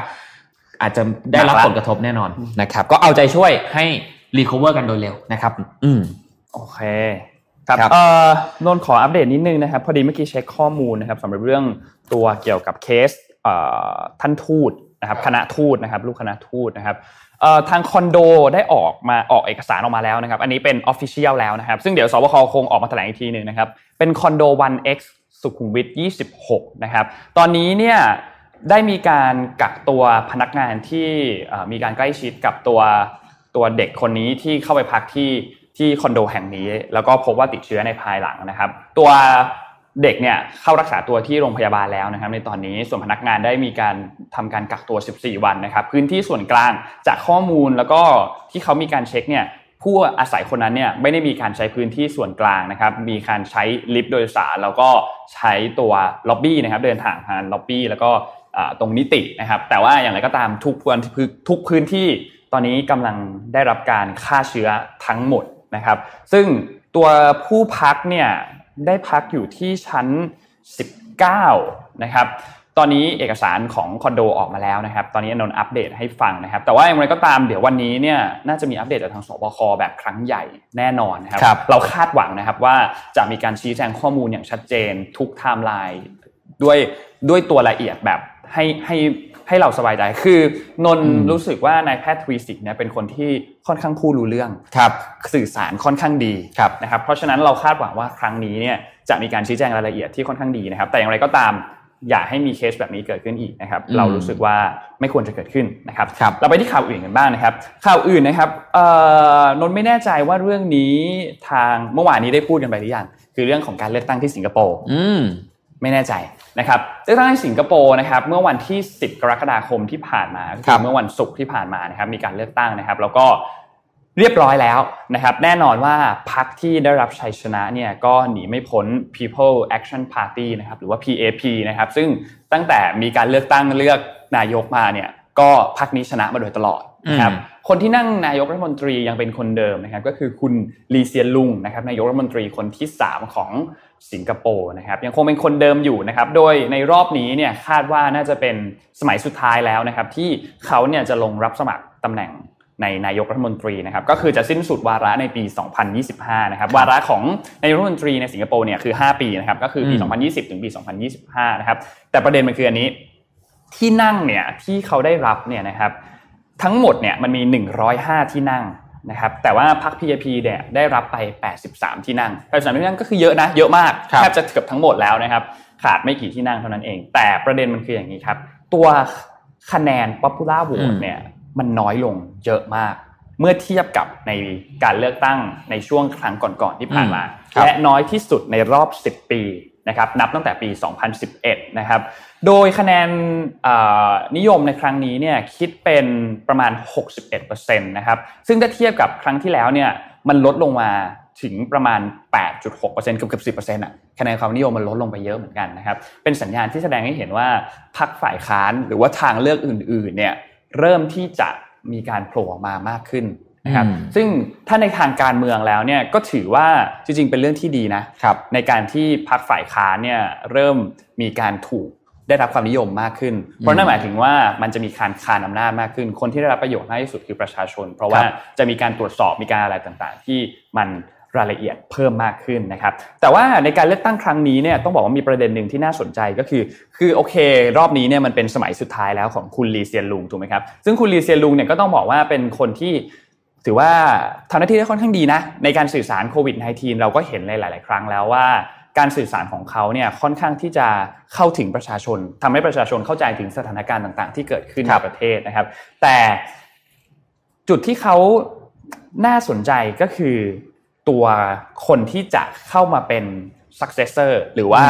อาจจะได้รับผลกระทบแน่นอนนะครับ ก็เอาใจช่วยให้รีคอเวอร์กันโดยเร็วนะครับ อืมโอเคครับครับเอ่อนนท์ขออัปเดตนิดนึงนะครับ พอดีเมื่อกี้เช็คข้อมูลนะครับสำหรับเรื่อง ตัวเกี่ยวกับเคสเอ่อท่านทูตนะครับคณะทูตนะครับลูกคณะทูตนะครับเอ่อทางคอนโดได้ออกมาออกเอกสารออกมาแล้วนะครับ อันนี้เป็น official แล้วนะครับ ซึ่งเดี๋ยวศบคคงออกมาแถลงอีกทีหนึ่งนะครับ เป็นคอนโด 1X สุขุมวิท 26 นะครับ ตอนนี้เนี่ยได้มีการกักตัวพนักงานที่เอ่อมีการใกล้ชิดกับตัวตัวเด็กคนนี้ที่เข้าไปพักที่ที่คอนโดแห่งนี้ แล้วก็พบว่าติดเชื้อในภายหลังนะครับ ตัว เด็กเนี่ยเข้ารักษาตัวที่โรงพยาบาลแล้วนะครับ ในตอนนี้ส่วนพนักงานได้มีการทำการกักตัว 14 วันนะครับ พื้นที่ส่วนกลางจากข้อมูลแล้วก็ที่เขามีการเช็คเนี่ยผู้อาศัยคนนั้นเนี่ยไม่ได้มีการใช้พื้นที่ส่วนกลางนะครับ มีการใช้ลิฟต์โดยสารแล้วก็ใช้ตัวล็อบบี้นะครับ เดินทางผ่านล็อบบี้แล้วก็ตรงนิตินะครับ แต่ว่าอย่างไรก็ตามทุกพื้นทุกพื้นที่ตอนนี้กำลังได้รับการฆ่าเชื้อทั้งหมดนะครับ ซึ่งตัวผู้พักเนี่ย ได้พักอยู่ที่ชั้น 19 นะครับตอนนี้เอกสารของคอนโดออกมาแล้วนะครับ ตอนนี้นนท์อัปเดตให้ฟังนะครับ แต่ว่าอย่างไรก็ตามเดี๋ยววันนี้เนี่ยน่าจะมีอัปเดตจากทางศบคแบบครั้งใหญ่แน่นอนนะครับครับเราคาดหวังนะครับว่าจะมีการชี้แจงข้อมูลอย่างชัดเจน ทุกไทม์ไลน์ด้วยด้วยตัวละเอียดแบบให้ให้ ให้เราสบายใจคือนนท์อืมรู้สึกว่านายแพทย์ทวีศิลป์เนี่ยเป็นคนที่ค่อนข้างพูดรู้เรื่องครับสื่อสารค่อนข้างดีครับนะครับเพราะฉะนั้นเราคาดหวังว่าครั้งนี้เนี่ยจะมีการชี้แจงรายละเอียดที่ค่อนข้างดีนะครับ แต่อย่างไรก็ตามอย่าให้มีเคสแบบนี้เกิดขึ้นอีกนะครับอืมเรารู้สึกว่าไม่ควรจะเกิดขึ้นนะครับครับเราไปที่ข่าวอื่นกันบ้างนะครับ ข่าวอื่นนะครับเอ่อนนท์ไม่แน่ใจว่าเรื่องนี้ทางเมื่อวานนี้ได้พูดกันไปหรือยังคือเรื่องของการเลือกตั้งที่สิงคโปร์อืม ไม่แน่ใจนะครับเลือกตั้งในสิงคโปร์นะครับเมื่อวันที่ 10 กรกฎาคมที่ผ่านมาก็ครัคือบเมื่อวันศุกร์ที่ผ่านมานะครับมีการเลือกตั้งนะครับ แล้วก็เรียบร้อยแล้วนะครับแน่นอนว่าพรรคที่ได้รับชัยชนะเนี่ยก็หนีไม่พ้น People Action Party นะครับหรือว่า PAP นะครับซึ่งตั้งแต่มีการเลือกตั้งเลือกนายกมาเนี่ยก็พรรคนี้ชนะมาโดยตลอดนะครับอืมคนที่นั่งนายกรัฐมนตรียังเป็นคนเดิมนะครับก็คือคุณลีเซียนลุงนะครับนายกรัฐมนตรีคนที่ 3 ของ สิงคโปร์นะครับยังคงเป็นคนเดิมอยู่นะครับโดยในรอบนี้เนี่ยคาดว่าน่าจะเป็นสมัยสุดท้ายแล้วนะครับที่เขาเนี่ยจะลงรับสมัครตำแหน่งในนายกรัฐมนตรีนะครับก็คือจะสิ้นสุดวาระในปี 2025 นะครับวาระของนายกรัฐมนตรีในสิงคโปร์เนี่ยคือ 5 ปีนะครับก็คือปีอืม2020 ถึงปี 2025 นะครับแต่ประเด็นมันคืออันนี้ที่นั่งเนี่ยที่เขาได้รับเนี่ยนะครับทั้งหมดเนี่ยมันมี 105 ที่นั่ง นะครับแต่ว่าพรรค PAP เนี่ยได้รับไป 83 ที่นั่ง83ที่นั่งก็คือเยอะนะเยอะมากครับแทบจะเกือบทั้งหมดแล้วนะครับขาดไม่กี่ที่นั่งเท่านั้นเอง แต่ประเด็นมันคืออย่างนี้ครับ ตัวคะแนน popular อื vote มเนี่ยมันน้อยลงเยอะมาก เมื่อเทียบกับในการเลือกตั้งในช่วงครั้งก่อนๆที่ผ่านมาครับและน้อยที่สุดในรอบ 10 ปี นะครับนับตั้งแต่ปี 2011 นะครับ โดยคะแนนนิยมในครั้งนี้เนี่ยคิดเป็นประมาณ 61%นะครับ ซึ่งถ้าเทียบกับครั้งที่แล้วเนี่ยมันลดลงมาถึงประมาณ 8.6%เกือบเกือบ10%อะคะแนนความนิยมมันลดลงไปเยอะเหมือนกันนะครับ เป็นสัญญาณที่แสดงให้เห็นว่าพรรคฝ่ายค้านหรือว่าทางเลือกอื่นๆเนี่ยเริ่มที่จะมีการโผล่ออกมามากขึ้น นะครับอืมซึ่งถ้าในทางการเมืองแล้วเนี่ยก็ถือว่าจริงๆเป็นเรื่องที่ดีนะครับในการที่พรรคฝ่ายค้านเนี่ยเริ่มมีการถูกได้รับความนิยมมากขึ้น เพราะนั่นหมายถึงว่ามันจะมีการคานอำนาจมากขึ้น คนที่ได้รับประโยชน์มากที่สุดคือประชาชน เพราะว่าจะมีการตรวจสอบมีการอะไรต่างๆ ที่มันรายละเอียดเพิ่มมากขึ้นนะครับ แต่ว่าในการเลือกตั้งครั้งนี้เนี่ยต้องบอกว่ามีประเด็นหนึ่งที่น่าสนใจก็คือ คือโอเค รอบนี้เนี่ยมันเป็นสมัยสุดท้ายแล้วของคุณลีเซียนลุงถูกไหมครับ ซึ่งคุณลีเซียนลุงเนี่ยก็ต้องบอกว่าเป็นคนที่ ถือว่าทำหน้าที่ได้ค่อนข้างดีนะ ในการสื่อสารโควิด -19 เราก็เห็นในหลาย ๆ ครั้งแล้วว่าการสื่อสารของเขาเนี่ยค่อนข้างที่จะเข้าถึงประชาชนทำให้ประชาชนเข้าใจถึงสถานการณ์ต่าง ๆ ที่เกิดขึ้นในประเทศนะครับ แต่จุดที่เขาน่าสนใจก็คือตัวคนที่จะเข้ามาเป็น successor หรือว่า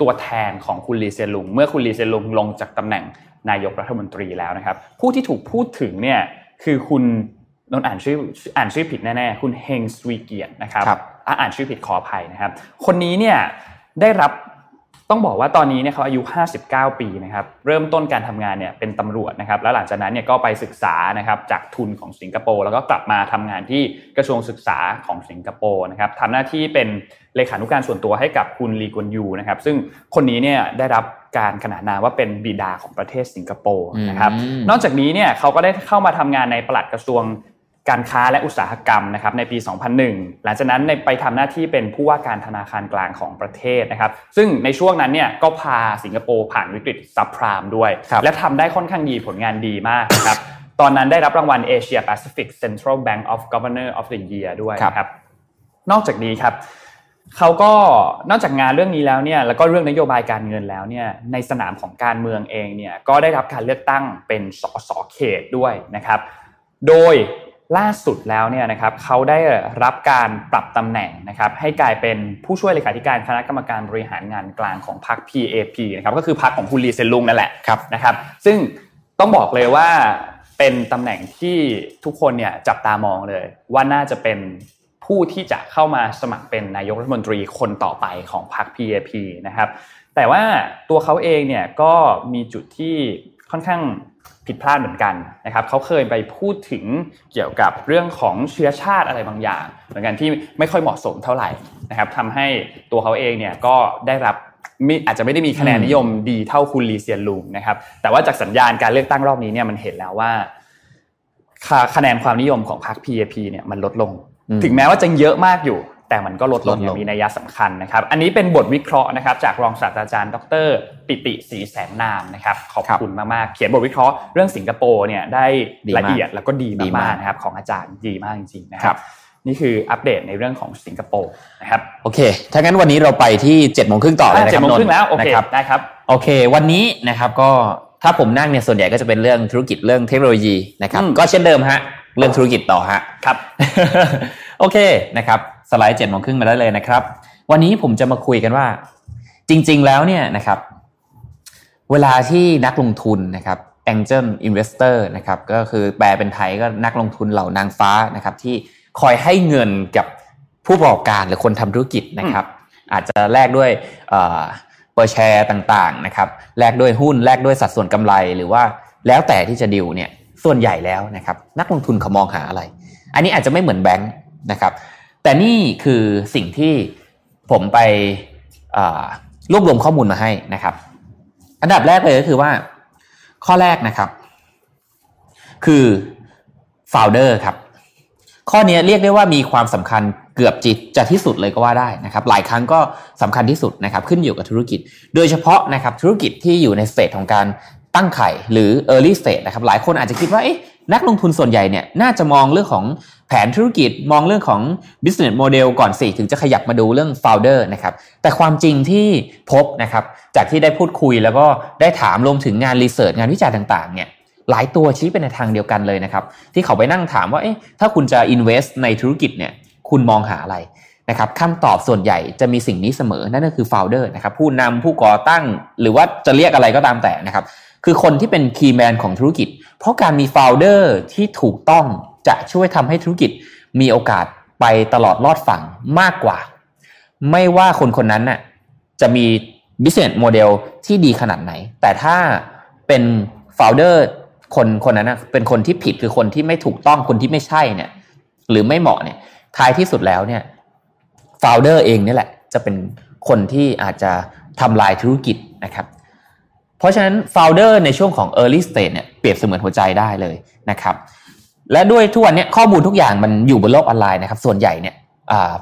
ตัวแทนของคุณลีเซลุง เมื่อคุณลีเซลุงลงจากตำแหน่งนายกรัฐมนตรีแล้วนะครับ ผู้ที่ถูกพูดถึงเนี่ยคือคุณ นนอ่านชื่ออ่านชื่อผิดแน่ๆ คุณเฮงสวีเกียนนะครับอ่านชื่อผิดขออภัยนะครับ คนนี้เนี่ยได้รับต้องบอกว่าตอนนี้เนี่ยเขาอายุ 59 ปีนะครับ เริ่มต้นการทำงานเนี่ยเป็นตำรวจนะครับ แล้วหลังจากนั้นเนี่ยก็ไปศึกษานะครับจากทุนของสิงคโปร์แล้วก็กลับมาทำงานที่กระทรวงศึกษาของสิงคโปร์นะครับทำหน้าที่เป็นเลขานุการส่วนตัวให้กับคุณลีกวนยูนะครับ ซึ่งคนนี้เนี่ยได้รับการขนานนามว่าเป็นบิดาของประเทศสิงคโปร์นะครับ นอกจากนี้เนี่ยเขาก็ได้เข้ามาทำงานในปลัดกระทรวง การค้าและอุตสาหกรรมนะครับในปี 2001 หลังจากนั้นไปทำหน้าที่เป็นผู้ว่าการธนาคารกลางของประเทศนะครับ ซึ่งในช่วงนั้นเนี่ยก็พาสิงคโปร์ผ่านวิกฤตซับพรามด้วย และทำได้ค่อนข้างดีผลงานดีมากนะครับ ตอนนั้นได้รับรางวัล Asia Pacific Central Bank of Governor of the Year ด้วยครับ นอกจากนี้ครับเขาก็นอกจากงานเรื่องนี้แล้วเนี่ยแล้วก็เรื่องนโยบายการเงินแล้วเนี่ยในสนามของการเมืองเองเนี่ยก็ได้รับการเลือกตั้งเป็นสสเขตด้วยนะครับ โดย ล่าสุดแล้วเนี่ยนะครับเขาได้รับการปรับตำแหน่งนะครับให้กลายเป็นผู้ช่วยเลขาธิการคณะกรรมการบริหารงานกลางของพรรค PAP นะครับก็คือพรรคของคุณลีเซนลุงนั่นแหละนะครับซึ่งต้องบอกเลยว่าเป็นตำแหน่งที่ทุกคนเนี่ยจับตามองเลย ว่าน่าจะเป็นผู้ที่จะเข้ามาสมัครเป็นนายกรัฐมนตรีคนต่อไปของพรรค PAP นะครับแต่ว่าตัวเขาเองเนี่ยก็มีจุดที่ค่อนข้าง ผิดพลาดเหมือนกันนะครับเขาเคยไปพูดถึงเกี่ยวกับเรื่องของเชื้อชาติอะไรบางอย่าง เหมือนกันที่ไม่ค่อยเหมาะสมเท่าไหร่นะครับทำให้ตัวเขาเองเนี่ยก็ได้รับอาจจะไม่ได้มีคะแนนนิยมดีเท่าคุณลีเซียนลุงนะครับ แต่ว่าจากสัญญาณการเลือกตั้งรอบนี้เนี่ยมันเห็นแล้วว่าคะแนนความนิยมของพรรค PAP เนี่ยมันลดลง ถึงแม้ว่าจะเยอะมากอยู่ แต่มันก็ลดลงอย่างมีนัยสำคัญนะครับ อันนี้เป็นบทวิเคราะห์นะครับ จากรองศาสตราจารย์ ดร ปิติศรีแสนนามนะครับ ขอบคุณมากๆ เขียนบทวิเคราะห์เรื่องสิงคโปร์เนี่ยได้ละเอียดแล้วก็ดีมากๆนะครับ ของอาจารย์ดีมากจริงๆนะครับ นี่คืออัปเดตในเรื่องของสิงคโปร์นะครับ โอเค ถ้างั้นวันนี้เราไปที่7จ็ดโมงครึ่งต่อเลยนะครับเจ็ดโมงครึ่งแล้วโอเคได้ครับ โอเค วันนี้นะครับก็ถ้าผมนั่งเนี่ยส่วนใหญ่ก็จะเป็นเรื่องธุรกิจเรื่องเทคโนโลยีนะครับ ก็เช่นเดิมฮะ เรื่องธุรกิจต่อฮะ ครับ โอเคนะครับ สไลด์เจ็ดโมงครึ่งมาได้เลยนะครับ วันนี้ผมจะมาคุยกันว่า จริง ๆ แล้วเนี่ยนะครับ เวลาที่นักลงทุนนะครับ angel investor นะครับ ก็คือแปลเป็นไทยก็นักลงทุนเหล่านางฟ้านะครับ ที่คอยให้เงินกับผู้ประกอบการหรือคนทำธุรกิจนะครับ อาจจะแลกด้วยเปอร์แชร์ต่างๆนะครับแลกด้วยหุ้นแลกด้วยสัดส่วนกำไรหรือว่าแล้วแต่ที่จะดิวเนี่ยส่วนใหญ่แล้วนะครับ นักลงทุนเขามองหาอะไร อันนี้อาจจะไม่เหมือนแบงค์นะครับ แต่นี่คือสิ่งที่ผมไปรวบรวมข้อมูลมาให้นะครับ อันดับแรกเลยก็คือว่า ข้อแรกนะครับ คือ founder ครับ ข้อนี้เรียกได้ว่ามีความสำคัญเกือบจิตจะที่สุดเลยก็ว่าได้นะครับ หลายครั้งก็สำคัญที่สุดนะครับ ขึ้นอยู่กับธุรกิจ โดยเฉพาะนะครับธุรกิจที่อยู่ในสเฟสของการตั้งไข่หรือ early stage นะครับ หลายคนอาจจะคิดว่าเอ๊ะนักลงทุนส่วนใหญ่เนี่ยน่าจะมองเรื่องของ แผนธุรกิจมองเรื่องของ business model ก่อนสิถึงจะขยับมาดูเรื่อง founder นะครับแต่ความจริงที่พบนะครับจากที่ได้พูดคุยแล้วก็ได้ถามรวมถึงงานรีเสิร์ชงานวิจัยต่างๆเนี่ยหลายตัวชี้ไปในทางเดียวกันเลยนะครับที่เขาไปนั่งถามว่าเอ๊ะถ้าคุณจะ invest ในธุรกิจเนี่ยคุณมองหาอะไรนะครับคำตอบส่วนใหญ่จะมีสิ่งนี้เสมอนั่นก็คือ founder นะครับผู้นำผู้ก่อตั้งหรือว่าจะเรียกอะไรก็ตามแต่นะครับคือคนที่เป็น key man ของธุรกิจ เพราะการมี founder ที่ถูกต้อง จะช่วยทำให้ธุรกิจมีโอกาสไปตลอดรอดฝั่งมากกว่า ไม่ว่าคนคนนั้นน่ะจะมี business model ที่ดีขนาดไหน แต่ถ้าเป็น founder คนคนนั้นนะเป็นคนที่ผิดคือคนที่ไม่ถูกต้องคนที่ไม่ใช่เนี่ย หรือไม่เหมาะเนี่ยท้ายที่สุดแล้วเนี่ย founder เองนี่แหละ จะเป็นคนที่อาจจะทำลายธุรกิจนะครับ เพราะฉะนั้น founder ในช่วงของ early stage เนี่ยเปรียบเสมือนหัวใจได้เลยนะครับ และด้วยทุกวันนี้ข้อมูลทุกอย่างมันอยู่บนโลกออนไลน์นะครับ ส่วนใหญ่เนี่ย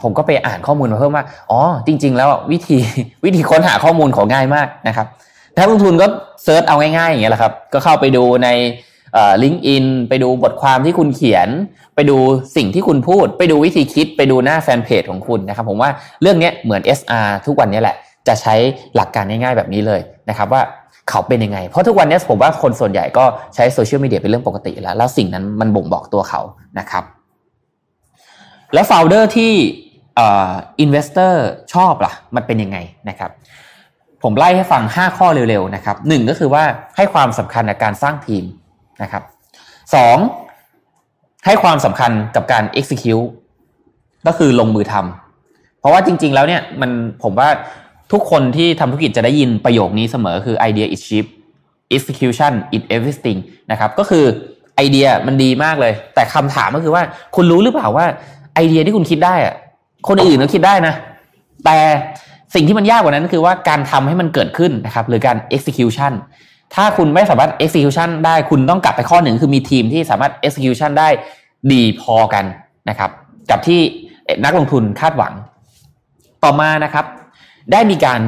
ผมก็ไปอ่านข้อมูลมาเพิ่มว่าอ๋อจริง ๆ แล้ววิธีวิธีค้นหาข้อมูลของง่ายมากนะครับนักลงทุนก็ search เอาง่ายๆอย่างเงี้ยแหละครับ ก็เข้าไปดูในLinkedIn ไปดูบทความที่คุณเขียน ไปดูสิ่งที่คุณพูด ไปดูวิธีคิดไปดูหน้าแฟนเพจของคุณนะครับ ผมว่าเรื่องนี้เหมือน HR ทุกวันนี้แหละ จะใช้หลักการง่ายๆแบบนี้เลยนะครับว่า เขาเป็นยังไง เพราะทุกวันนี้ผมว่าคนส่วนใหญ่ก็ใช้ social media เป็นเรื่องปกติแล้ว แล้วสิ่งนั้นมันบ่งบอกตัวเขานะครับ แล้ว founder ที่ investor ชอบล่ะ มันเป็นยังไงนะครับ ผมไล่ให้ฟัง 5 ข้อเร็วๆนะครับหนึ่งก็คือว่าให้ความสำคัญในการสร้างทีมนะครับสองให้ความสำคัญกับการ execute ก็คือลงมือทำเพราะว่าจริง ๆ แล้วเนี่ยมันผมว่า ทุกคนที่ทำธุรกิจจะได้ยินประโยคนี้เสมอคือ idea is cheap execution is everything นะครับก็คือไอเดียมันดีมากเลย แต่คำถามก็คือว่าคุณรู้หรือเปล่าว่าไอเดียที่คุณคิดได้อะคนอื่นก็คิดได้นะ แต่สิ่งที่มันยากกว่านั้นก็คือว่าการทำให้มันเกิดขึ้นนะครับหรือการ execution ถ้าคุณไม่สามารถ execution ได้คุณต้องกลับไปข้อหนึ่งคือมีทีมที่สามารถ execution ได้ดีพอกันนะครับ กับที่นักลงทุนคาดหวัง ต่อมานะครับ ได้มีการ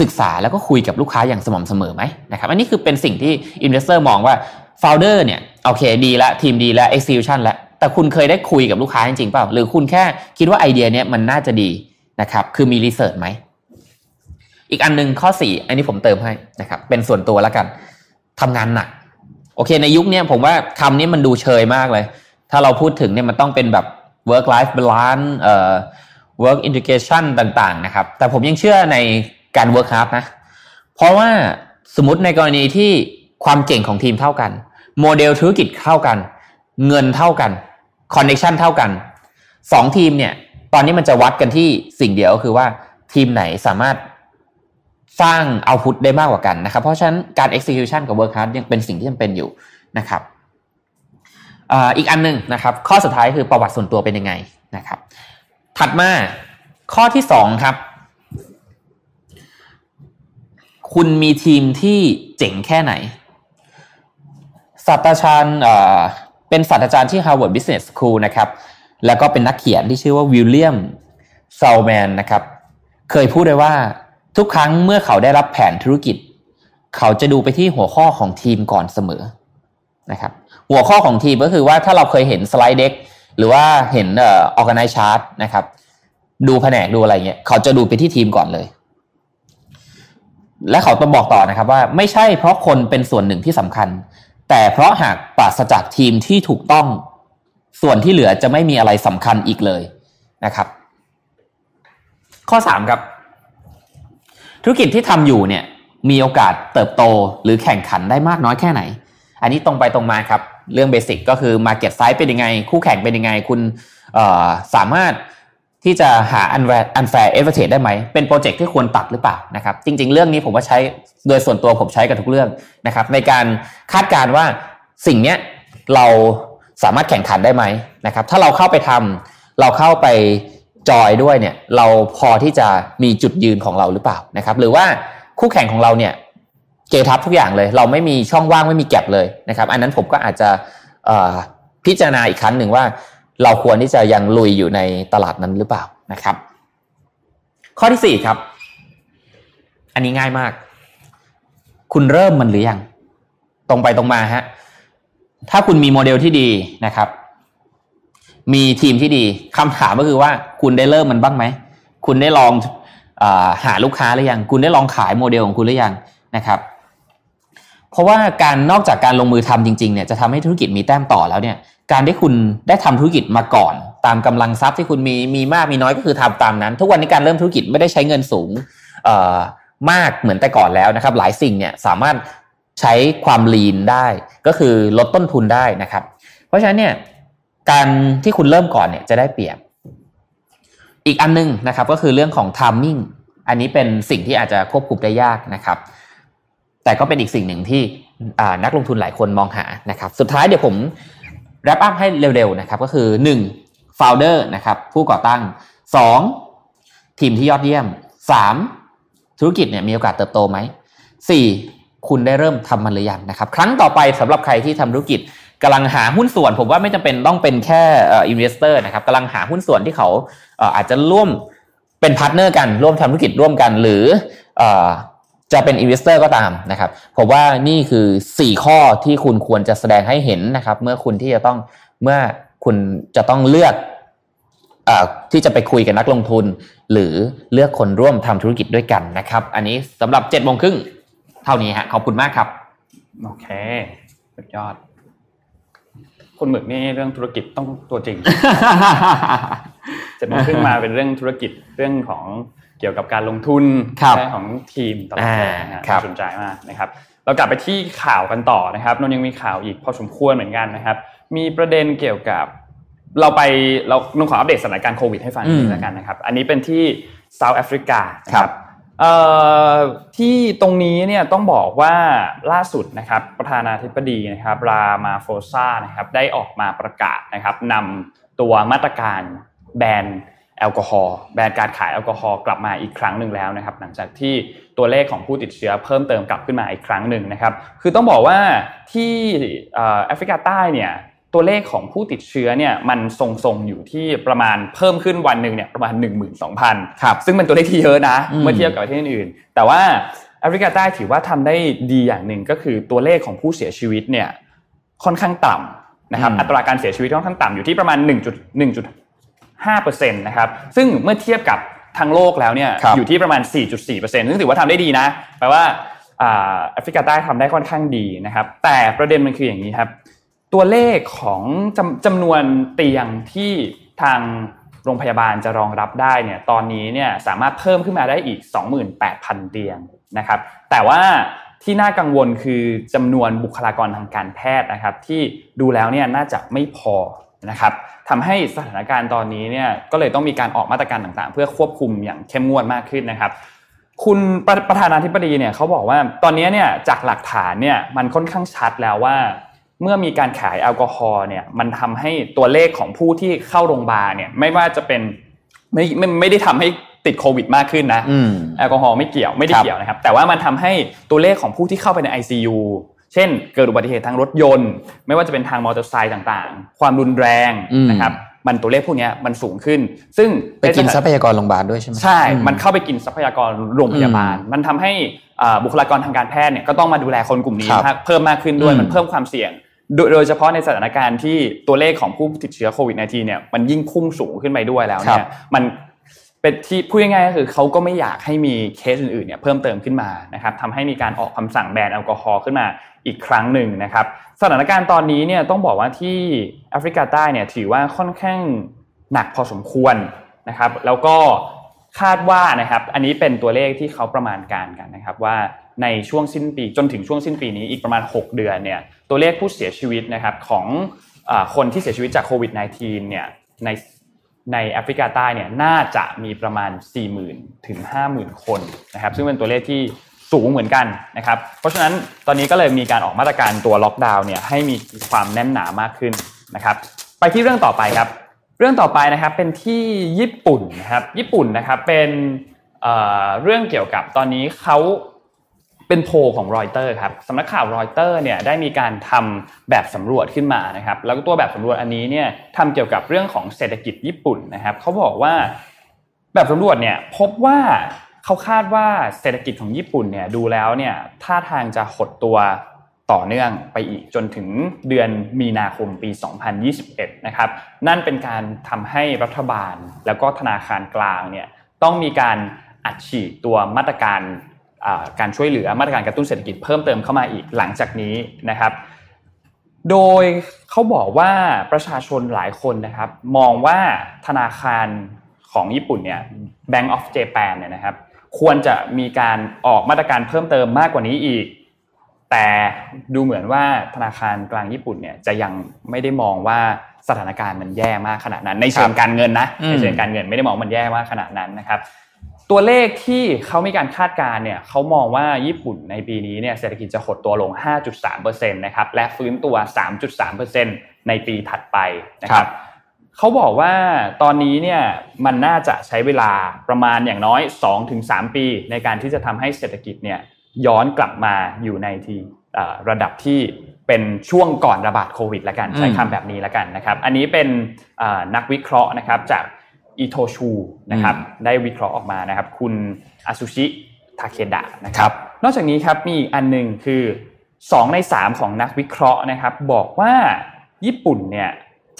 ศึกษาแล้วก็คุยกับลูกค้าอย่างสม่ำเสมอไหมนะครับ อันนี้คือเป็นสิ่งที่ investor มองว่า founder เนี่ยโอเคดีล้วทีมดีล้ว execution แล้วแต่คุณเคยได้คุยกับลูกค้าจริงๆเปล่า หรือคุณแค่คิดว่าไอเดียเนี้ยมันน่าจะดีนะครับ คือมีรีเสิร์ชไหม อีกอันหนึ่งข้อสี่อันนี้ผมเติมให้นะครับ เป็นส่วนตัวแล้วกันทำงานหนัก โอเค ในยุคนี้ผมว่าคำนี้มันดูเชยมากเลย ถ้าเราพูดถึงเนี่ยมันต้องเป็นแบบ work life balance เอ่อ work integration ต่างๆนะครับ แต่ผมยังเชื่อในการ work hard นะ เพราะว่าสมมติในกรณีที่ความเก่งของทีมเท่ากัน โมเดลธุรกิจเท่ากัน เงินเท่ากัน connection เท่ากันสองทีมเนี่ย ตอนนี้มันจะวัดกันที่สิ่งเดียวคือว่าทีมไหนสามารถสร้าง output ได้มากกว่ากันนะครับ เพราะฉะนั้นการ execution กับ work hard ยังเป็นสิ่งที่จำเป็นอยู่นะครับอีกอันหนึ่งนะครับ ข้อสุดท้ายคือประวัติส่วนตัวเป็นยังไงนะครับ ถัดมาข้อที่สองครับ คุณมีทีมที่เจ๋งแค่ไหนศาสตราจารย์เป็นศาสตราจารย์ที่ Harvard Business School นะครับ แล้วก็เป็นนักเขียนที่ชื่อว่าวิลเลียมซาลแมนนะครับ เคยพูดไว้ว่าทุกครั้งเมื่อเขาได้รับแผนธุรกิจ เขาจะดูไปที่หัวข้อของทีมก่อนเสมอนะครับ หัวข้อของทีมก็คือว่าถ้าเราเคยเห็นสไลด์เด็ก หรือว่าเห็นเอ่อ organize chart นะครับ ดูแผนกดูอะไรเงี้ยเขาจะดูไปที่ทีมก่อนเลย และเขาต้องบอกต่อนะครับว่าไม่ใช่เพราะคนเป็นส่วนหนึ่งที่สำคัญ แต่เพราะหากปราศจากทีมที่ถูกต้องส่วนที่เหลือจะไม่มีอะไรสำคัญอีกเลยนะครับ ข้อสามครับ ธุรกิจที่ทำอยู่เนี่ยมีโอกาสเติบโตหรือแข่งขันได้มากน้อยแค่ไหน อันนี้ตรงไปตรงมาครับ เรื่องเบสิกก็คือ Market Size เป็นยังไง คู่แข่งเป็นยังไง คุณสามารถที่จะหา unfair advantage ได้ไหม เป็นโปรเจกต์ที่ควรตัดหรือเปล่านะครับ จริง ๆ เรื่องนี้ผมว่าใช้โดยส่วนตัวผมใช้กับทุกเรื่องนะครับ ในการคาดการณ์ว่าสิ่งนี้เราสามารถแข่งขันได้ไหมนะครับ ถ้าเราเข้าไปทำเราเข้าไปจอยด้วยเนี่ย เราพอที่จะมีจุดยืนของเราหรือเปล่านะครับ หรือว่าคู่แข่งของเราเนี่ย เกทับทุกอย่างเลย เราไม่มีช่องว่างไม่มีแก็บเลยนะครับ อันนั้นผมก็อาจจะพิจารณาอีกครั้งหนึ่งว่า เราควรที่จะยังลุยอยู่ในตลาดนั้นหรือเปล่านะครับ ข้อที่สี่ครับ อันนี้ง่ายมาก คุณเริ่มมันหรือยัง ตรงไปตรงมาฮะถ้าคุณมีโมเดลที่ดีนะครับ มีทีมที่ดีคำถามก็คือว่าคุณได้เริ่มมันบ้างไหม คุณได้ลองอหาลูกค้าหรือยัง คุณได้ลองขายโมเดลของคุณหรือยังนะครับ เพราะว่าการนอกจากการลงมือทำจริงๆเนี่ยจะทำให้ธุรกิจมีแต้มต่อแล้วเนี่ยการที่คุณได้ทำธุรกิจมาก่อน ตามกำลังทรัพย์ที่คุณมีมีมากมีน้อยก็คือทำตามนั้น ทุกวันนี้การเริ่มธุรกิจไม่ได้ใช้เงินสูงมากเหมือนแต่ก่อนแล้วนะครับ หลายสิ่งเนี่ยสามารถใช้ความลีนได้ ก็คือลดต้นทุนได้นะครับ เพราะฉะนั้นเนี่ยการที่คุณเริ่มก่อนเนี่ยจะได้เปรียบ อีกอันนึงนะครับก็คือเรื่องของ timing อันนี้เป็นสิ่งที่อาจจะควบคุมได้ยากนะครับ แต่ก็เป็นอีกสิ่งหนึ่งที่นักลงทุนหลายคนมองหานะครับ สุดท้ายเดี๋ยวผม wrap up ให้เร็วๆนะครับ ก็คือ 1. founder นะครับผู้ก่อตั้ง 2. ทีมที่ยอดเยี่ยม 3. ธุรกิจเนี่ยมีโอกาสเติบโตไหม 4. คุณได้เริ่มทำมันหรือยังนะครับ ครั้งต่อไปสำหรับใครที่ทำธุรกิจกำลังหาหุ้นส่วน ผมว่าไม่จำเป็นต้องเป็นแค่ investor นะครับกำลังหาหุ้นส่วนที่เขาอาจจะร่วมเป็น partner กันร่วมทำธุรกิจร่วมกันหรือ จะเป็น investor ก็ตามนะครับผมว่านี่คือ 4 ข้อที่คุณควรจะแสดงให้เห็นนะครับ เมื่อคุณที่จะต้องเมื่อคุณจะต้องเลือกอที่จะไปคุยกับนักลงทุน หรือเลือกคนร่วมทำธุรกิจด้วยกันนะครับ อันนี้สำหรับเจ็ดโมงครึ่งเท่านี้ฮะขอบคุณมากครับ โอเคสุดยอด คุณหมึกนี่เรื่องธุรกิจต้องตัวจริงจะมาขึ้นมาเป็นเรื่องธุรกิจเรื่องของ เกี่ยวกับการลงทุนของทีมตลอดนะสนใจมากนะครับเรากลับไปที่ข่าวกันต่อนะครับนนยังมีข่าวอีกพอสมควรเหมือนกันนะครับ มีประเด็นเกี่ยวกับเราไปเรานงขออัปเดตสถานการณ์โควิดให้ฟังนิดแล้วกันนะครับ อันนี้เป็นที่เซาท์แอฟริกาครับที่ตรงนี้เนี่ยต้องบอกว่าล่าสุดนะครับประธานาธิบดีนะครับรามาโฟซานะครับได้ออกมาประกาศนะครับนำตัวมาตรการแบน แอลกอฮอล์แบนการขายแอลกอฮอล์กลับมาอีกครั้งหนึ่งแล้วนะครับหลังจากที่ตัวเลขของผู้ติดเชื้อเพิ่มเติมกลับขึ้นมาอีกครั้งหนึ่งนะครับคือต้องบอกว่าที่แอฟริกาใต้เนี่ยตัวเลขของผู้ติดเชื้อเนี่ยมันทรงๆอยู่ที่ประมาณเพิ่มขึ้นวันหนึ่งเนี่ยประมาณ 12,000ครับซึ่งเป็นตัวเลขที่เยอะนะเมื่อเทียบกับประเทศอื่น แต่ว่าแอฟริกาใต้ถือว่าทำได้ดีอย่างหนึ่งก็คือตัวเลขของผู้เสียชีวิตเนี่ยค่อนข้างต่ำนะครับอัตราการเสียชีวิตค่อนข้างต่ำอยู่ที่ประมาณ 1.1.5%นะครับซึ่งเมื่อเทียบกับทั้งโลกแล้วเนี่ยอยู่ที่ประมาณ 4.4%ซึ่งถือว่าทำได้ดีนะแปลว่าแอฟริกาใต้ทำได้ค่อนข้างดีนะครับ แต่ประเด็นมันคืออย่างนี้ครับ ตัวเลขของจำจำนวนเตียงที่ทางโรงพยาบาลจะรองรับได้เนี่ยตอนนี้เนี่ยสามารถเพิ่มขึ้นมาได้อีก 28,000 เตียงนะครับ แต่ว่าที่น่ากังวลคือจำนวนบุคลากรทางการแพทย์นะครับ ที่ดูแล้วเนี่ยน่าจะไม่พอ นะครับทำให้สถานการณ์ตอนนี้เนี่ยก็เลยต้องมีการออกมาตรการต่างๆ เพื่อควบคุมอย่างเข้มงวดมากขึ้นนะครับ คุณประประธานาธิบดีเนี่ยเขาบอกว่าตอนนี้เนี่ยจากหลักฐานเนี่ยมันค่อนข้างชัดแล้วว่า เมื่อมีการขายแอลกอฮอล์เนี่ยมันทำให้ตัวเลขของผู้ที่เข้าโรงพยาบาลเนี่ยไม่ว่าจะเป็นไม่ไม่ไม่ได้ทำให้ติดโควิดมากขึ้นนะแอลกอฮอล์ไม่เกี่ยวไม่ได้เกี่ยวนะครับ แต่ว่ามันทำให้ตัวเลขของผู้ที่เข้าไปใน ICU เช่น เกิดอุบัติเหตุทางรถยนต์ ไม่ว่าจะเป็นทางมอเตอร์ไซค์ต่างๆ ความรุนแรงนะครับมันตัวเลขพวกนี้มันสูงขึ้น ซึ่งไปกินทรัพยากรโรงพยาบาลด้วยใช่ไหมใช่ มันเข้าไปกินทรัพยากรโรงพยาบาล มันทำให้บุคลากรทางการแพทย์เนี่ยก็ต้องมาดูแลคนกลุ่มนี้เพิ่มมากขึ้นด้วยมันเพิ่มความเสี่ยง โดยเฉพาะในสถานการณ์ที่ตัวเลขของผู้ติดเชื้อโควิด -19 เนี่ยมันยิ่งพุ่งสูงขึ้นไปด้วยแล้วเนี่ยมันเป็นที่พูดง่ายๆก็คือเขาก็ไม่อยากให้มีเคสอื่นๆเนี่ยเพิ่มเติมขึ้นมานะครับทำให้มีการออกคำสั่งแบนแอลกอฮอล์ขึ้นมา อีกครั้งหนึ่งนะครับ สถานการณ์ตอนนี้เนี่ยต้องบอกว่าที่แอฟริกาใต้เนี่ยถือว่าค่อนข้างหนักพอสมควรนะครับ แล้วก็คาดว่านะครับ อันนี้เป็นตัวเลขที่เขาประมาณการกันนะครับว่าในช่วงสิ้นปีจนถึงช่วงสิ้นปีนี้อีกประมาณ 6 เดือนเนี่ยตัวเลขผู้เสียชีวิตนะครับของคนที่เสียชีวิตจากโควิด -19 เนี่ยในในแอฟริกาใต้เนี่ยน่าจะมีประมาณ 40,000 ถึง 50,000 คนนะครับซึ่งเป็นตัวเลขที่ สูงเหมือนกันนะครับ เพราะฉะนั้นตอนนี้ก็เลยมีการออกมาตรการตัวล็อกดาวน์เนี่ยให้มีความแน่นหนามากขึ้นนะครับ ไปที่เรื่องต่อไปครับ เรื่องต่อไปนะครับเป็นที่ญี่ปุ่นนะครับ ญี่ปุ่นนะครับเป็นเรื่องเกี่ยวกับตอนนี้เขาเป็นโพของรอยเตอร์ครับสำนักข่าวรอยเตอร์เนี่ยได้มีการทำแบบสำรวจขึ้นมานะครับ แล้วก็ตัวแบบสำรวจอันนี้เนี่ยทำเกี่ยวกับเรื่องของเศรษฐกิจญี่ปุ่นนะครับเขาบอกว่าแบบสำรวจเนี่ยพบว่า เขาคาดว่าเศรษฐกิจของญี่ปุ่นเนี่ยดูแล้วเนี่ยท่าทางจะหดตัวต่อเนื่องไปอีกจนถึงเดือนมีนาคมปี 2021 นะครับ นั่นเป็นการทำให้รัฐบาลแล้วก็ธนาคารกลางเนี่ยต้องมีการอัดฉีดตัวมาตรการการช่วยเหลือมาตรการกระตุ้นเศรษฐกิจเพิ่มเติมเข้ามาอีกหลังจากนี้นะครับ โดยเขาบอกว่าประชาชนหลายคนนะครับ มองว่าธนาคารของญี่ปุ่นเนี่ย Bank of Japan เนี่ยนะครับ ควรจะมีการออกมาตรการเพิ่มเติมมากกว่านี้อีก แต่ดูเหมือนว่าธนาคารกลางญี่ปุ่นเนี่ยจะยังไม่ได้มองว่าสถานการณ์มันแย่มากขนาดนั้น ในเชิงการเงินนะในเชิงการเงินไม่ได้มองมันแย่มากขนาดนั้นนะครับ ตัวเลขที่เขามีการคาดการณ์เนี่ยเขามองว่าญี่ปุ่นในปีนี้เนี่ยเศรษฐกิจจะหดตัวลง 5.3%นะครับและฟื้นตัว 3.3%ในปีถัดไปนะครับ เขาบอกว่าตอนนี้เนี่ยมันน่าจะใช้เวลาประมาณอย่างน้อย 2-3 ปี ในการที่จะทำให้เศรษฐกิจเนี่ยย้อนกลับมาอยู่ในที่ระดับที่เป็นช่วงก่อนระบาดโควิดละกันใช้คำแบบนี้ละกันนะครับ อันนี้เป็นนักวิเคราะห์นะครับจากอีโทชูนะครับได้วิเคราะห์ออกมานะครับ คุณอาซุชิทาเคดะนะครับ นอกจากนี้ครับมีอีกอันหนึ่งคือ 2 ใน 3 ของนักวิเคราะห์นะครับ บอกว่าญี่ปุ่นเนี่ย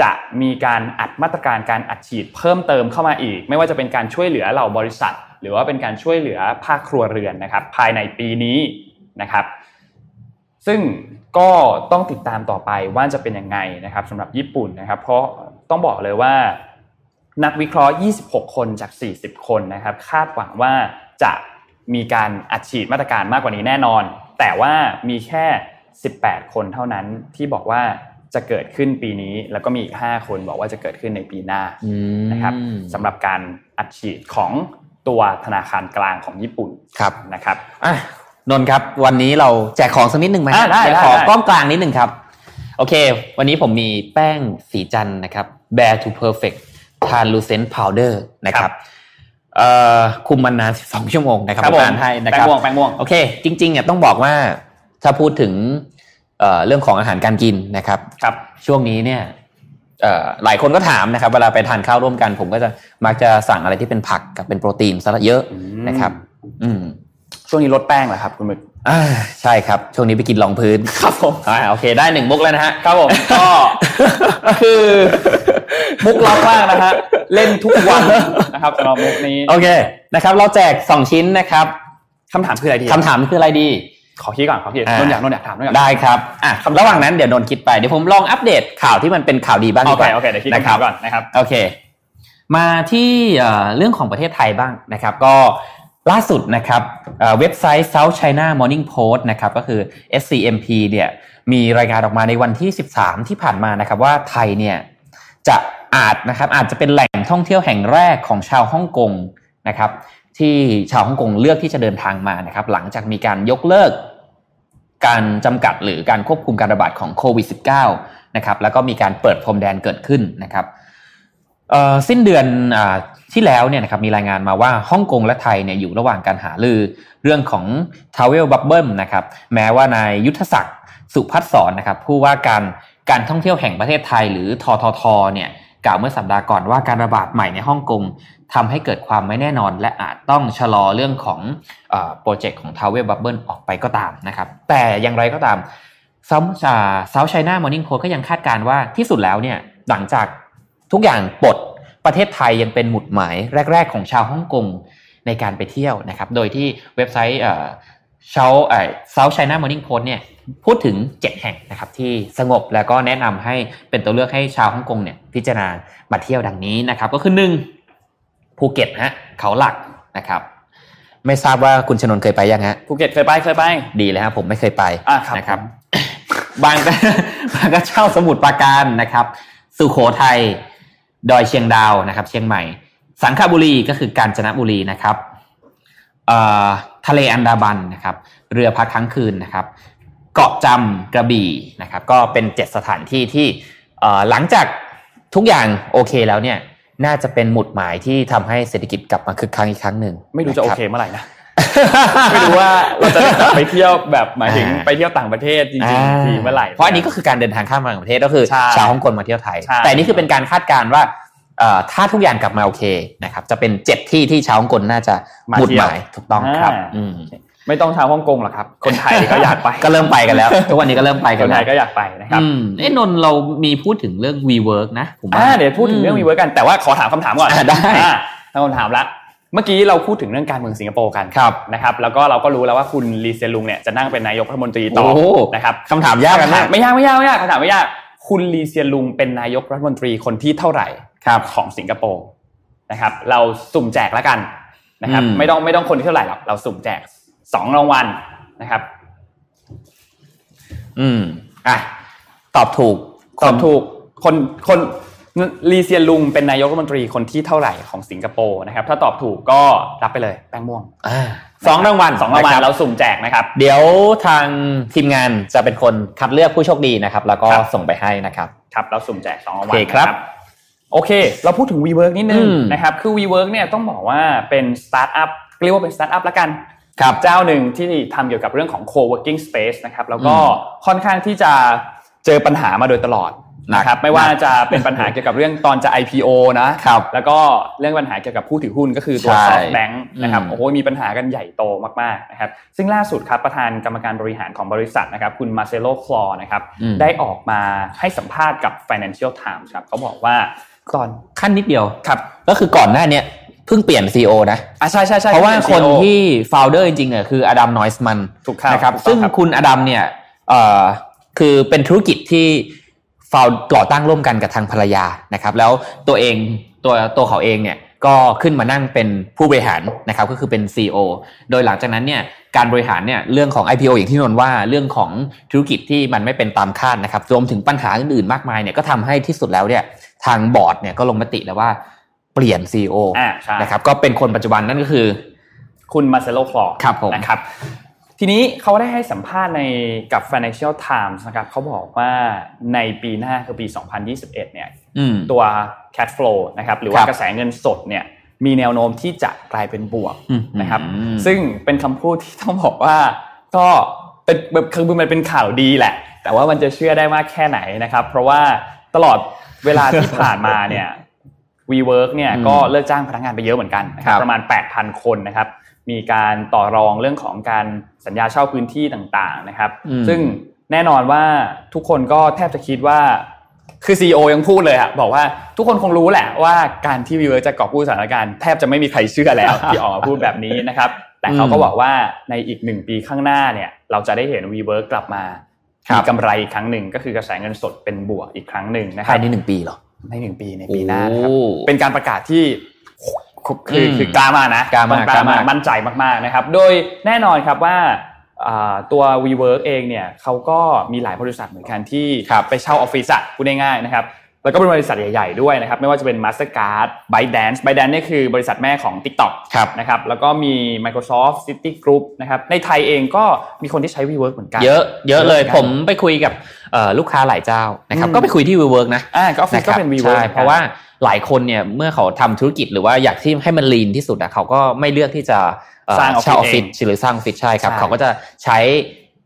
จะมีการอัดมาตรการการอัดฉีดเพิ่มเติมเข้ามาอีก ไม่ว่าจะเป็นการช่วยเหลือเหล่าบริษัท หรือว่าเป็นการช่วยเหลือภาคครัวเรือนนะครับ ภายในปีนี้นะครับ ซึ่งก็ต้องติดตามต่อไปว่าจะเป็นยังไงนะครับสำหรับญี่ปุ่นนะครับ เพราะต้องบอกเลยว่า นักวิเคราะห์ 26 คนจาก 40 คนนะครับ คาดหวังว่าจะมีการอัดฉีดมาตรการมากกว่านี้แน่นอน แต่ว่ามีแค่ 18 คนเท่านั้นที่บอกว่า จะเกิดขึ้นปีนี้ แล้วก็มีอีก 5 คนบอกว่าจะเกิดขึ้นในปีหน้านะครับสำหรับการอัดฉีดของตัวธนาคารกลางของญี่ปุ่นครับนะครับอะนนครับ วันนี้เราแจกของสักนิดหนึ่งไหมได้ขอกล้องกลางนิดหนึ่งครับ โอเค วันนี้ผมมีแป้งสีจันนะครับ Bear to Perfect Translucent Powder นะครับคุมมันนานสองชั่วโมงนะครับทานให้นะครับแป้งม่วงแป้งม่วงโอเค จริงๆเนี่ยต้องบอกว่าถ้าพูดถึง เรื่องของอาหารการกินนะครับครับ ช่วงนี้เนี่ยหลายคนก็ถามนะครับ เวลาไปทานข้าวร่วมกัน ผมก็จะมักจะสั่งอะไรที่เป็นผักกับเป็นโปรตีนซะเยอะนะครับ อืมช่วงนี้ลดแป้งเหรอครับคุณมึกอ่าใช่ครับ ช่วงนี้ไปกินรองพื้นครับผมอ่าโอเค ได้หนึ่งมุกแล้วนะฮะครับผมก็คือมุกล็อกมากนะฮะเล่นทุกวันนะครับสำหรับมุกนี้โอเคนะครับ เราแจกสองชิ้นนะครับคำถามคืออะไรดีคำถามคืออะไรดี ขอคิดก่อนขอคิดนนอยากนนอยากถามนนอยากได้ครับอะระหว่างนั้นเดี๋ยวนนคิดไปเดี๋ยวผมลองอัปเดตข่าวที่มันเป็นข่าวดีบ้างดีกว่าโอเคโอเคเดี๋ยวคิดก่อนนะครับโอเค มาที่เรื่องของประเทศไทยบ้างนะครับ ก็ล่าสุดนะครับเว็บไซต์ South China Morning Post นะครับก็คือ SCMP เนี่ยมีรายงานออกมาในวันที่ 13 ที่ผ่านมานะครับว่าไทยเนี่ยจะอาจนะครับอาจจะเป็นแหล่งท่องเที่ยวแห่งแรกของชาวฮ่องกงนะครับ ที่ชาวฮ่องกงเลือกที่จะเดินทางมานะครับหลังจากมีการยกเลิก การจำกัดหรือการควบคุมการระบาดของโควิด -19 นะครับแล้วก็มีการเปิดพรมแดนเกิดขึ้นนะครับสิ้นเดือนอที่แล้วเนี่ยนะครับมีรายงานมาว่าฮ่องกงและไทยเนี่ยอยู่ระหว่างการหาลือเรื่องของ Travel Bubble นะครับแม้ว่านายยุทธศักดิ์สุพัฒสอนนะครับผู้ว่าการการท่องเที่ยวแห่งประเทศไทยหรือทททเนี่ย กล่าวเมื่อสัปดาห์ก่อนว่าการระบาดใหม่ในฮ่องกงทำให้เกิดความไม่แน่นอน และอาจต้องชะลอเรื่องของ project ของ Travel Bubble ออกไปก็ตามนะครับ แต่อย่างไรก็ตาม South China Morning Post ก็ยังคาดการว่าที่สุดแล้วเนี่ยหลังจากทุกอย่างปลดประเทศไทยยังเป็นหมุดหมายแรก ๆ ของชาวฮ่องกงในการไปเที่ยวนะครับ โดยที่เว็บไซต์ South เอ่อ South China Morning Post เนี่ย พูดถึง 7 แห่งนะครับที่สงบแล้วก็แนะนำให้เป็นตัวเลือกให้ชาวฮ่องกงเนี่ยพิจารณามาเที่ยวดังนี้นะครับ ก็คือหนึ่งภูเก็ตฮะเขาหลักนะครับ ไม่ทราบว่าคุณชนนเคยไปยังฮะภูเก็ตเคยไปเคยไป ดีเลยครับผมไม่เคยไปนะครับ บางบางกะเจ้าสมุทรปราการนะครับ สุโขทัยดอยเชียงดาวนะครับ เชียงใหม่ สังขบุรีก็คือกาญจนบุรีนะครับทะเลอันดาบันนะครับ เรือพักค้างคืนนะครับ เกาะจำกระบี่นะครับก็เป็นเจ็ดสถานที่ที่หลังจากทุกอย่างโอเคแล้วเนี่ยน่าจะเป็นหมุดหมายที่ทำให้เศรษฐกิจกลับมาคึกคักอีกครั้งหนึ่งไม่รู้จะโอเคเมื่อไหร่นะไม่รู้ว่าเราจะกลับไปเที่ยวแบบหมายถึงไปเที่ยวต่างประเทศจริงๆทีเมื่อไหร่เพราะอันนี้ก็คือการเดินทางข้ามต่างประเทศก็คือชาวฮ่องกงมาเที่ยวไทย แต่นี่คือเป็นการคาดการณ์ว่าถ้าทุกอย่างกลับมาโอเคนะครับจะเป็นเจ็ดที่ที่ชาวฮ่องกงน่าจะหมุดหมายถูกต้องครับ ไม่ต้องชาวฮ่องกงหรอกครับ คนไทยก็อยากไปก็เริ่มไปกันแล้ว ทุกวันนี้ก็เริ่มไปกันแล้วคนไทยก็อยากไปนะครับเอ้นนเรามีพูดถึงเรื่อง WeWork นะผมว่าเดี๋ยวพูดถึงเรื่อง WeWork กันแต่ว่าขอถามคำถามก่อนได้ถ้าคำถามละเมื่อกี้เราพูดถึงเรื่องการเมืองสิงคโปร์กันนะครับ แล้วก็เราก็รู้แล้วว่าคุณลีเซียลุงเนี่ยจะนั่งเป็นนายกรัฐมนตรีต่อนะครับคำถามยากกันมากไม่ยากไม่ยากไม่ยากคำถามไม่ยาก คุณลีเซียลุงเป็นนายกรัฐมนตรีคนที่เท่าไหร่ครับของสิงคโปร์นะครับ เราสุ่มแจกแล้วกันนะครับ ไม่ต้องไม่ต้องคนที่เท่าไหร่หรอกเราสุ่มแจก สองรางวัลนะครับ อืมอะตอบถูกตอบถูกคนคนลีเซียนลุงเป็นนายกรัฐมนตรีคนที่เท่าไหร่ของสิงคโปร์นะครับ ถ้าตอบถูกก็รับไปเลยแป้งม่วงสองรางวัลสองรางวัลเราสุ่มแจกนะครับ เดี๋ยวทางทีมงานจะเป็นคนคัดเลือกผู้โชคดีนะครับ แล้วก็ส่งไปให้นะครับครับเราสุ่มแจกสองรางวัลครับโอเค เราพูดถึง WeWork นิดนึงนะครับ คือ WeWork เนี่ยต้องบอกว่าเป็นสตาร์ทอัพเรียกว่าเป็นสตาร์ทอัพละกันกับ เจ้าหนึ่งที่ทำเกี่ยวกับเรื่องของ co-working space นะครับแล้วก็ค่อนข้างที่จะเจอปัญหามาโดยตลอดนะครับไม่ว่าจะเป็นปัญหาเกี่ยวกับเรื่องตอนจะ IPO นะครับแล้วก็เรื่องปัญหาเกี่ยวกับผู้ถือหุ้นก็คือตัว SoftBank นะครับโอ้โหมีปัญหากันใหญ่โตมากๆนะครับซึ่งล่าสุดครับประธานกรรมการบริหารของบริษัทนะครับคุณมาเซโลคลอนะครับได้ออกมาให้สัมภาษณ์กับ Financial Times ครับเขาบอกว่าก่อนขั้นนิดเดียวครับ ก็คือก่อนหน้านี้ เพิ่งเปลี่ยนซีอนะอะใช่ใช่ใช่เพราะว่าคนที่ฟลเดอร์จริงๆเนี่ยคืออดัมนอยส์มันถูกนะครับ ซึ่งคุณอดัมเนี่ยเอ่อคือเป็นธุรกิจที่ฟาวก่อตั้งร่วมกันกับทางภรรยานะครับ แล้วตัวเองตัวตัวเขาเองเนี่ยก็ขึ้นมานั่งเป็นผู้บริหารนะครับก็คือเป็น CEO โดยหลังจากนั้นเนี่ยการบริหารเนี่ยเรื่องของ IPO อย่างที่นนว่าเรื่องของธุรกิจที่มันไม่เป็นตามคาดนะครับรวมถึงปัญหาอื่นๆมากมายเนี่ยก็ทำให้ที่สุดแล้วเนี่ยทางบอร์ดเนี่ยก็ลงมติแล้วว่า เปลี่ยน CEO นะครับก็เป็นคนปัจจุบันนั่นก็คือ คุณ Marcelo Claure ครับผมนะครับทีนี้เขาได้ให้สัมภาษณ์ในกับ Financial Times นะครับเขาบอกว่าในปีหน้าคือปี 2021 เนี่ยตัว cash flow นะครับหรือว่ากระแสเงินสดเนี่ยมีแนวโน้มที่จะกลายเป็นบวกนะครับ ซึ่งเป็นคำพูดที่ต้องบอกว่าก็เป็นแบบคือมันเป็นข่าวดีแหละ แต่ว่ามันจะเชื่อได้มากแค่ไหนนะครับ เพราะว่าตลอดเวลาที่ผ่านมาเนี่ย WeWork เนี่ยก็เลิกจ้างพนักงานไปเยอะเหมือนกันนะครับประมาณ 8,000 คนนะครับมีการต่อรองเรื่องของการสัญญาเช่าพื้นที่ต่างๆนะครับ ซึ่งแน่นอนว่าทุกคนก็แทบจะคิดว่าคือ CEO ยังพูดเลยอะบอกว่าทุกคนคงรู้แหละว่าการที่ WeWork จะกอบกู้สถานการณ์แทบจะไม่มีใครเชื่อแล้วที่ออกมาพูดแบบนี้นะครับ แต่เขาก็บอกว่าในอีกหนึ่งปีข้างหน้าเนี่ย เราจะได้เห็น WeWork กลับมามีกำไรอีกครั้งหนึ่งก็คือกระแสเงินสดเป็นบวกอีกครั้งหนึ่งนะครับภายในหนึ่งปีเหรอ ในหนึ่งปีในปีหน้าครับเป็นการประกาศที่คือคือกล้ามานะกล้ามากล้ามามั่นใจมากๆนะครับ โดยแน่นอนครับว่าตัว WeWork เองเนี่ยเขาก็มีหลายบริษัทเหมือนกันที่ไปเช่าออฟฟิศอะพูดง่ายๆนะครับ แล้วก็เป็นบริษัทใหญ่ๆด้วยนะครับ ไม่ว่าจะเป็น Mastercard ByteDance ByteDance นี่คือบริษัทแม่ของ TikTok นะครับแล้วก็มี Microsoft City Group นะครับในไทยเองก็มีคนที่ใช้ WeWork เหมือนกัน เยอะเยอะเลยผมไปคุยกับลูกค้าหลายเจ้านะครับก็ไปคุยที่ WeWork นะอ่าก็ออฟฟิศก็เป็น WeWork ใช่เพราะว่าหลายคนเนี่ยเมื่อเขาทำธุรกิจหรือว่าอยากที่ให้มัน lean ที่สุดอะเขาก็ไม่เลือกที่จะสร้างออฟฟิศหรือสร้างออฟฟิศใช่ครับเขาก็จะใช้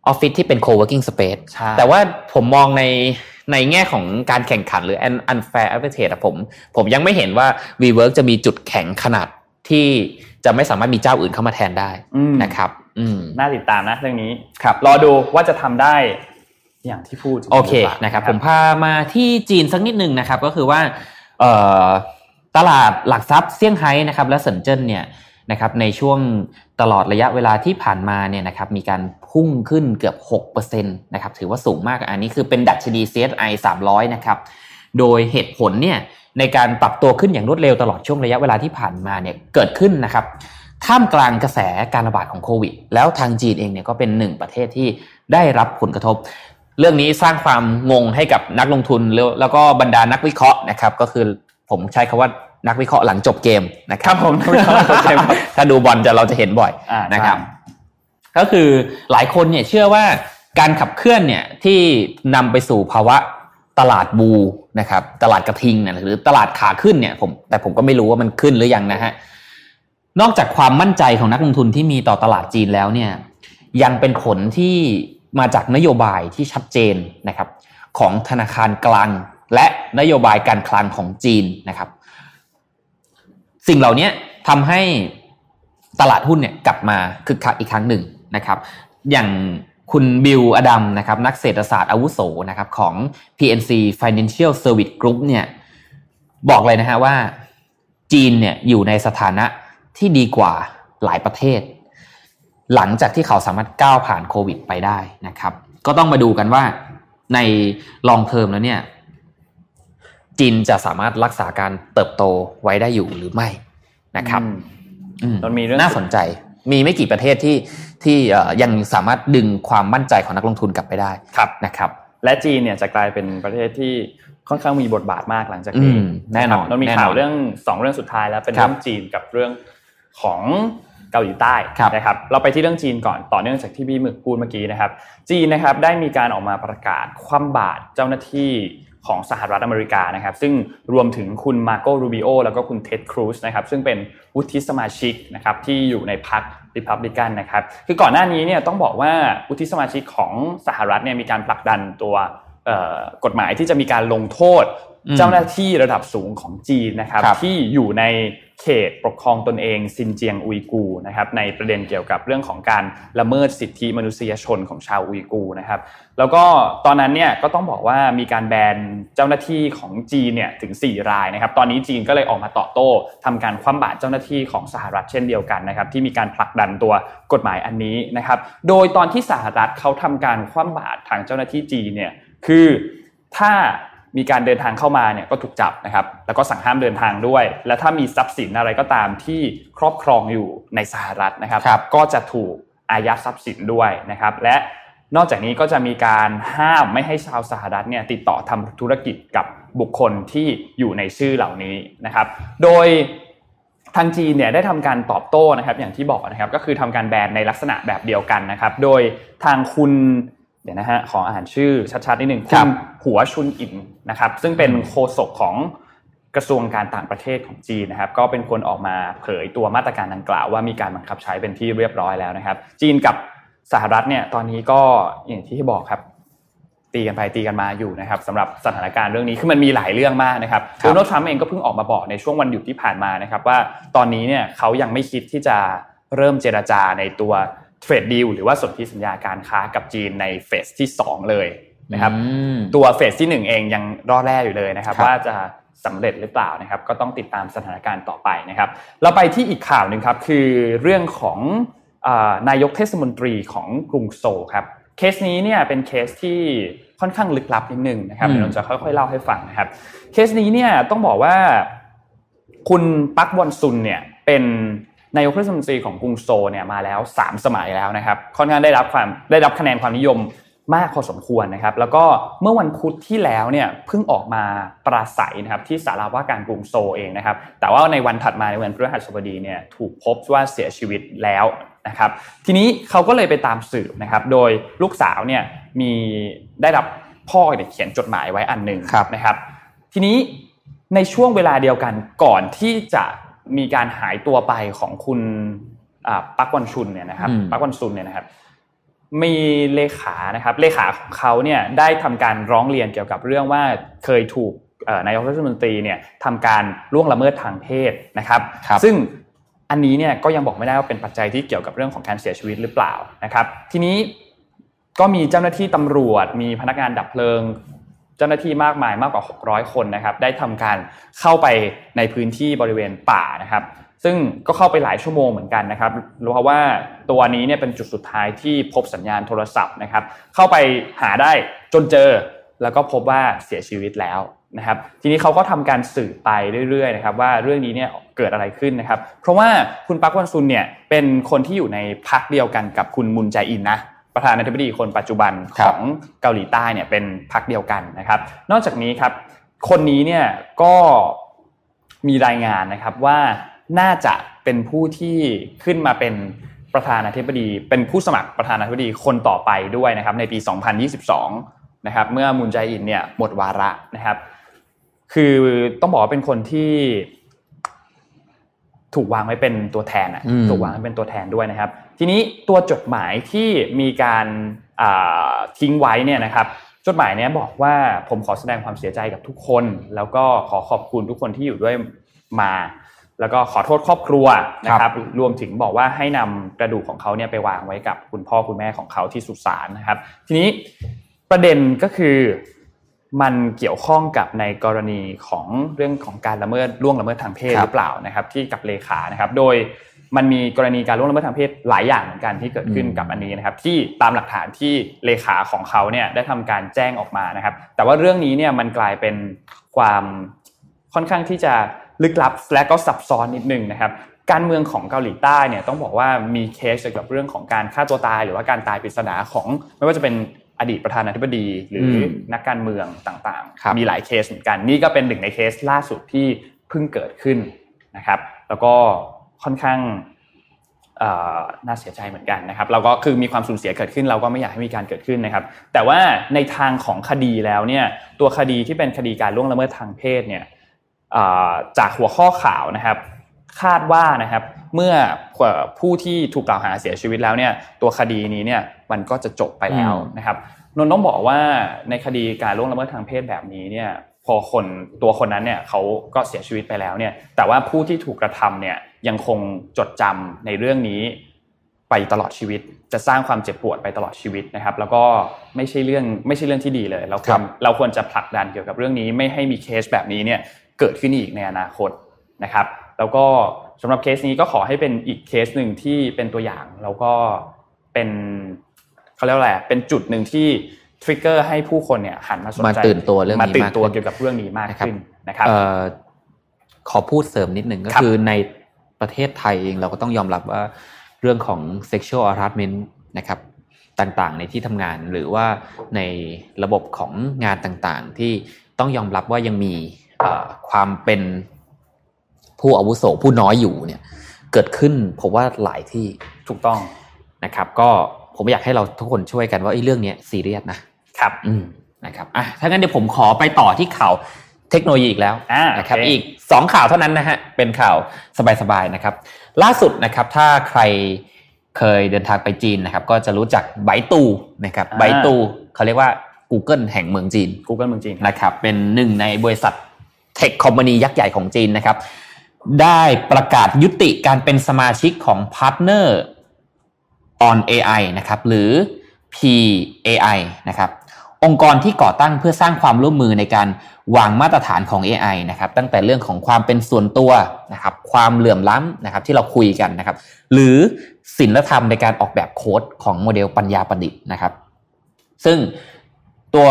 ออฟฟิศที่เป็น co-working space แต่ว่าผมมองใน ในแง่ของการแข่งขันหรือ unfair advantage ผมผมยังไม่เห็นว่า WeWork จะมีจุดแข็งขนาดที่จะไม่สามารถมีเจ้าอื่นเข้ามาแทนได้นะครับน่าติดตามนะเรื่องนี้ครับรอดูว่าจะทำได้อย่างที่พูดโอเคนะครับ ผมพามาที่จีนสักนิดหนึ่งนะครับ ก็คือว่าตลาดหลักทรัพย์เซี่ยงไฮ้นะครับ และเซินเจิ้นเนี่ยนะครับในช่วงตลอดระยะเวลาที่ผ่านมาเนี่ยนะครับมีการ พุ่งขึ้นเกือบ6%นะครับถือว่าสูงมากอันนี้คือเป็นดัชนี CSI 300 นะครับโดยเหตุผลเนี่ยในการปรับตัวขึ้นอย่างรวดเร็วตลอดช่วงระยะเวลาที่ผ่านมาเนี่ยเกิดขึ้นนะครับท่ามกลางกระแสการระบาดของโควิด แล้วทางจีนเองเนี่ยก็เป็นหนึ่งประเทศที่ได้รับผลกระทบ เรื่องนี้สร้างความงงให้กับนักลงทุนแล้วก็บรรดานักวิเคราะห์นะครับก็คือผมใช้คาว่านักวิเคราะห์หลังจบเกมนะครับผมถ้าดูบอลจะเราจะเห็นบ่อยนะครับ ก็คือหลายคนเนี่ยเชื่อว่าการขับเคลื่อนเนี่ยที่นำไปสู่ภาวะตลาดบูนะครับตลาดกระทิงหรือตลาดขาขึ้นเนี่ยผมแต่ผมก็ไม่รู้ว่ามันขึ้นหรือยังนะฮะนอกจากความมั่นใจของนักลงทุนที่มีต่อตลาดจีนแล้วเนี่ยยังเป็นผลที่มาจากนโยบายที่ชัดเจนนะครับของธนาคารกลาง และนโยบายการคลังของจีนนะครับ สิ่งเหล่านี้ทำให้ตลาดหุ้นเนี่ยกลับมาคึกคักอีกครั้งหนึ่ง นะครับ อย่างคุณบิลอดัมนะครับนักเศรษฐศาสตร์อาวุโสนะครับของ PNC Financial Service Group เนี่ยบอกเลยนะฮะว่าจีนเนี่ยอยู่ในสถานะที่ดีกว่าหลายประเทศ หลังจากที่เขาสามารถก้าวผ่านโควิดไปได้นะครับ ก็ต้องมาดูกันว่าในลองเทอมแล้วเนี่ยจีนจะสามารถรักษาการเติบโตไว้ได้อยู่หรือไม่นะครับมันมีเรื่องน่าสนใจ มีไม่กี่ประเทศที่ ที่ยังสามารถดึงความมั่นใจของนักลงทุนกลับไปได้ครับนะครับและจีนเนี่ยจะกลายเป็นประเทศที่ค่อนข้างมีบทบาทมากหลังจากนี้แน่นอนมันมีข่าวเรื่องสองเรื่องสุดท้ายแล้วเป็นเรื่องจีนกับเรื่องของเกาหลีใต้นะครับ เราไปที่เรื่องจีนก่อนต่อเนื่องจากที่พี่หมึกพูดเมื่อกี้นะครับ จีนนะครับได้มีการออกมาประกาศคว่ำบาตรเจ้าหน้าที่ ของสหรัฐอเมริกานะครับ ซึ่งรวมถึงคุณมาโกรูบิโอแล้วก็คุณเท็ดครูซนะครับ ซึ่งเป็นวุฒิสมาชิกนะครับที่อยู่ในพรรคริพับลิกันนะครับ คือก่อนหน้านี้เนี่ยต้องบอกว่าวุฒิสมาชิกของสหรัฐเนี่ยมีการผลักดันตัวกฎหมายที่จะมีการลงโทษ เจ้าหน้าที่ระดับสูงของจีนนะครับที่อยู่ในเขตปกครองตนเองซินเจียงอุยกูนะครับในประเด็นเกี่ยวกับเรื่องของการละเมิดสิทธิมนุษยชนของชาวอุยกูนะครับแล้วก็ตอนนั้นเนี่ยก็ต้องบอกว่ามีการแบนเจ้าหน้าที่ของจีนเนี่ยถึง 4 รายนะครับตอนนี้จีนก็เลยออกมาตอบโต้ทำการคว่ำบาตรเจ้าหน้าที่ของสหรัฐเช่นเดียวกันนะครับที่มีการผลักดันตัวกฎหมายอันนี้นะครับโดยตอนที่สหรัฐเขาทำการคว่ำบาตรทางเจ้าหน้าที่จีนเนี่ยคือถ้า มีการเดินทางเข้ามาเนี่ยก็ถูกจับนะครับ แล้วก็สั่งห้ามเดินทางด้วย และถ้ามีทรัพย์สินอะไรก็ตามที่ครอบครองอยู่ในสหรัฐนะครับรบก็จะถูกอายัดทรัพย์สินด้วยนะครับ และนอกจากนี้ก็จะมีการห้ามไม่ให้ชาวสหรัฐเนี่ยติดต่อทำธุรกิจกับบุคคลที่อยู่ในชื่อเหล่านี้นะครับ โดยทางจีนเนี่ยได้ทำการตอบโต้นะครับอย่างที่บอกนะครับก็คือทำการแบนในลักษณะแบบเดียวกันนะครับ โดยทางคุณ เดี๋ยวนะฮะขออ่านชื่อชัดๆนิดหนึ่งคุณหัวชุนอินนะครับ ซึ่งเป็นโฆษกของกระทรวงการต่างประเทศของจีนนะครับ ก็เป็นคนออกมาเผยตัวมาตรการดังกล่าวว่ามีการบังคับใช้เป็นที่เรียบร้อยแล้วนะครับ จีนกับสหรัฐเนี่ยตอนนี้ก็อย่างที่บอกครับ ตีกันไปตีกันมาอยู่นะครับสำหรับสถานการณ์เรื่องนี้คือมันมีหลายเรื่องมากนะครับโดนัลด์ทรัมป์เองก็เพิ่งออกมาบอกในช่วงวันหยุดที่ผ่านมานะครับ ว่าตอนนี้เนี่ยเขายังไม่คิดที่จะเริ่มเจรจาในตัว เทรดดีลหรือว่าสนธิสัญญาการค้ากับจีนในเฟสที่ 2 เลยนะครับตัวเฟสที่ 1 เองยังรอดแรกอยู่เลยนะครับว่าจะสำเร็จหรือเปล่านะครับก็ต้องติดตามสถานการณ์ต่อไปนะครับ เราไปที่อีกข่าวหนึ่งครับคือเรื่องของนายกเทศมนตรีของกรุงโซลครับเคสนี้เนี่ยเป็นเคสที่ค่อนข้างลึกลับนิดนึงนะครับเดี๋ยวเราจะค่อยๆเล่าให้ฟังนะครับ เคสนี้เนี่ยต้องบอกว่าคุณปักวอนซุนเนี่ยเป็น นายกเทศมนตรีของกรุงโซลเนี่ยมาแล้ว 3 สมัยแล้วนะครับค่อนข้างได้รับความได้รับคะแนนความนิยมมากพอสมควรนะครับ แล้วก็เมื่อวันพุธที่แล้วเนี่ยเพิ่งออกมาปราศรัยนะครับที่ศาลาว่าการกรุงโซเองนะครับ แต่ว่าในวันถัดมาในวันพฤหัสบดีเนี่ยถูกพบว่าเสียชีวิตแล้วนะครับ ทีนี้เขาก็เลยไปตามสืบนะครับ โดยลูกสาวเนี่ยมีได้รับพ่อเนี่ยเขียนจดหมายไว้อันหนึ่งนะครับ ทีนี้ในช่วงเวลาเดียวกันก่อนที่จะ มีการหายตัวไปของคุณปักวันชุนเนี่ยนะครับปักวันซุนเนี่ยนะครับ มีเลขานะครับ เลขาของเขาเนี่ยได้ทำการร้องเรียนเกี่ยวกับเรื่องว่าเคยถูกนายกรัฐมนตรีเนี่ยทำการล่วงละเมิดทางเพศนะครับรบซึ่งอันนี้เนี่ยก็ยังบอกไม่ได้ว่าเป็นปัจจัยที่เกี่ยวกับเรื่องของการเสียชีวิตหรือเปล่านะครับ ทีนี้ก็มีเจ้าหน้าที่ตำรวจ มีพนักงานดับเพลิง เจ้าหน้าที่มากมายมากกว่า 600 คนนะครับ ได้ทำการเข้าไปในพื้นที่บริเวณป่านะครับ ซึ่งก็เข้าไปหลายชั่วโมงเหมือนกันนะครับเพราะว่าตัวนี้เนี่ยเป็นจุดสุดท้ายที่พบสัญญาณโทรศัพท์นะครับ เข้าไปหาได้จนเจอ แล้วก็พบว่าเสียชีวิตแล้วนะครับ ทีนี้เขาก็ทำการสืบไปเรื่อยๆนะครับ ว่าเรื่องนี้เนี่ยเกิดอะไรขึ้นนะครับ เพราะว่าคุณปักวันซุนเนี่ยเป็นคนที่อยู่ในพักเดียวกันกับคุณมุนแจอินนะ ประธานาธิบดีคนปัจจุบันของเกาหลีใต้เนี่ยเป็นพรรคเดียวกันนะครับ นอกจากนี้ครับ คนนี้เนี่ยก็มีรายงานนะครับว่าน่าจะเป็นผู้ที่ขึ้นมาเป็นประธานาธิบดี เป็นผู้สมัครประธานาธิบดีคนต่อไปด้วยนะครับ ในปี 2022 นะครับ เมื่อมุนใจอินเนี่ยหมดวาระนะครับ คือต้องบอกว่าเป็นคนที่ถูกวางไว้เป็นตัวแทนอะถูกวางไว้เป็นตัวแทนด้วยนะครับ ทีนี้ตัวจดหมายที่มีการทิ้งไว้เนี่ยนะครับจดหมายนี้บอกว่าผมขอแสดงความเสียใจกับทุกคน แล้วก็ขอขอบคุณทุกคนที่อยู่ด้วยมา แล้วก็ขอโทษครอบครัวนะครับ รวมถึงบอกว่าให้นำกระดูกของเขาเนี่ยไปวางไว้กับคุณพ่อคุณแม่ของเขาที่สุสานนะครับ ทีนี้ประเด็นก็คือมันเกี่ยวข้องกับในกรณีของเรื่องของการละเมิดล่วงละเมิดทางเพศหรือเปล่านะครับ ที่กับเลขานะครับ โดย มันมีกรณีการล่วงละเมิดทางเพศหลายอย่างเหมือนกันที่เกิดขึ้นกับอันนี้นะครับที่ตามหลักฐานที่เลขาของเขาเนี่ยได้ทำการแจ้งออกมานะครับ แต่ว่าเรื่องนี้เนี่ยมันกลายเป็นความค่อนข้างที่จะลึกลับและก็ซับซ้อนนิดนึงนะครับการเมืองของเกาหลีใต้เนี่ยต้องบอกว่ามีเคสเกี่ยวกับเรื่องของการฆ่าตัวตาย หรือว่าการตายปริศนาของไม่ว่าจะเป็นอดีตประธานาธิบดี หรือนักการเมืองต่างๆ มีหลายเคสเหมือนกันนี่ก็เป็นหนึ่งในเคสล่าสุดที่เพิ่งเกิดขึ้นนะครับ แล้วก็ ค่อนข้างน่าเสียใจเหมือนกันนะครับ เราก็คือมีความสูญเสียเกิดขึ้น เราก็ไม่อยากให้มีการเกิดขึ้นนะครับ แต่ว่าในทางของคดีแล้วเนี่ยตัวคดีที่เป็นคดีการล่วงละเมิดทางเพศเนี่ยจากหัวข้อข่าวนะครับ คาดว่านะครับเมื่อผู้ที่ถูกกล่าวหาเสียชีวิตแล้วเนี่ยตัวคดีนี้เนี่ยมันก็จะจบไปแล้วนะครับนนต้องบอกว่าในคดีการล่วงละเมิดทางเพศแบบนี้เนี่ยพอคนตัวคนนั้นเนี่ยเขาก็เสียชีวิตไปแล้วเนี่ยแต่ว่าผู้ที่ถูกกระทำเนี่ย ยังคงจดจำในเรื่องนี้ไปตลอดชีวิต จะสร้างความเจ็บปวดไปตลอดชีวิตนะครับ แล้วก็ไม่ใช่เรื่องไม่ใช่เรื่องที่ดีเลยเราควรเราควรจะผลักดันเกี่ยวกับเรื่องนี้ ไม่ให้มีเคสแบบนี้เนี่ยเกิดขึ้นอีกในอนาคตนะครับ แล้วก็สำหรับเคสนี้ก็ขอให้เป็นอีกเคสหนึ่งที่เป็นตัวอย่างแล้วก็เป็นเขาเรียกว่าอะไรเป็นจุดหนึ่งที่ทริกเกอร์ให้ผู้คนเนี่ยหันมาสนใจมาตื่นตัวเรื่องนี้มาตื่นตัวเกี่ยวกับเรื่องนี้มากขึ้นนะครับขอพูดเสริมนิดหนึ่งก็คือใน ประเทศไทยเองเราก็ต้องยอมรับว่าเรื่องของ sexual harassment นะครับต่างๆ ในที่ทำงานหรือว่าในระบบของงานต่างๆ ที่ต้องยอมรับว่ายังมีความเป็นผู้อาวุโสผู้น้อยอยู่เนี่ยเกิดขึ้นผมว่าหลายที่ถูกต้องนะครับ ก็ผมอยากให้เราทุกคนช่วยกันว่าไอ้เรื่องนี้ซีเรียสนะครับ อืมนะครับอะถ้างั้นเดี๋ยวผมขอไปต่อที่ข่าว เทคโนโลยีอีกแล้วนะครับอีกสองข่าวเท่านั้นนะฮะเป็นข่าวสบายๆนะครับ ล่าสุดนะครับถ้าใครเคยเดินทางไปจีนนะครับ ก็จะรู้จัก Baidu นะครับ Baidu เขาเรียกว่า Google แห่งเมืองจีน Google เมืองจีนนะครับเป็นหนึ่งในบริษัท tech company ยักษ์ใหญ่ของจีนนะครับ ได้ประกาศยุติการเป็นสมาชิกของพาร์ทเนอร์ on AI นะครับหรือ PAI นะครับองค์กรที่ก่อตั้งเพื่อสร้างความร่วมมือในการ วางมาตรฐานของ AI นะครับตั้งแต่เรื่องของความเป็นส่วนตัวนะครับความเหลื่อมล้ำนะครับที่เราคุยกันนะครับหรือศิลธรรมในการออกแบบโค้ดของโมเดลปัญญาประดิษฐ์นะครับ ซึ่งตัว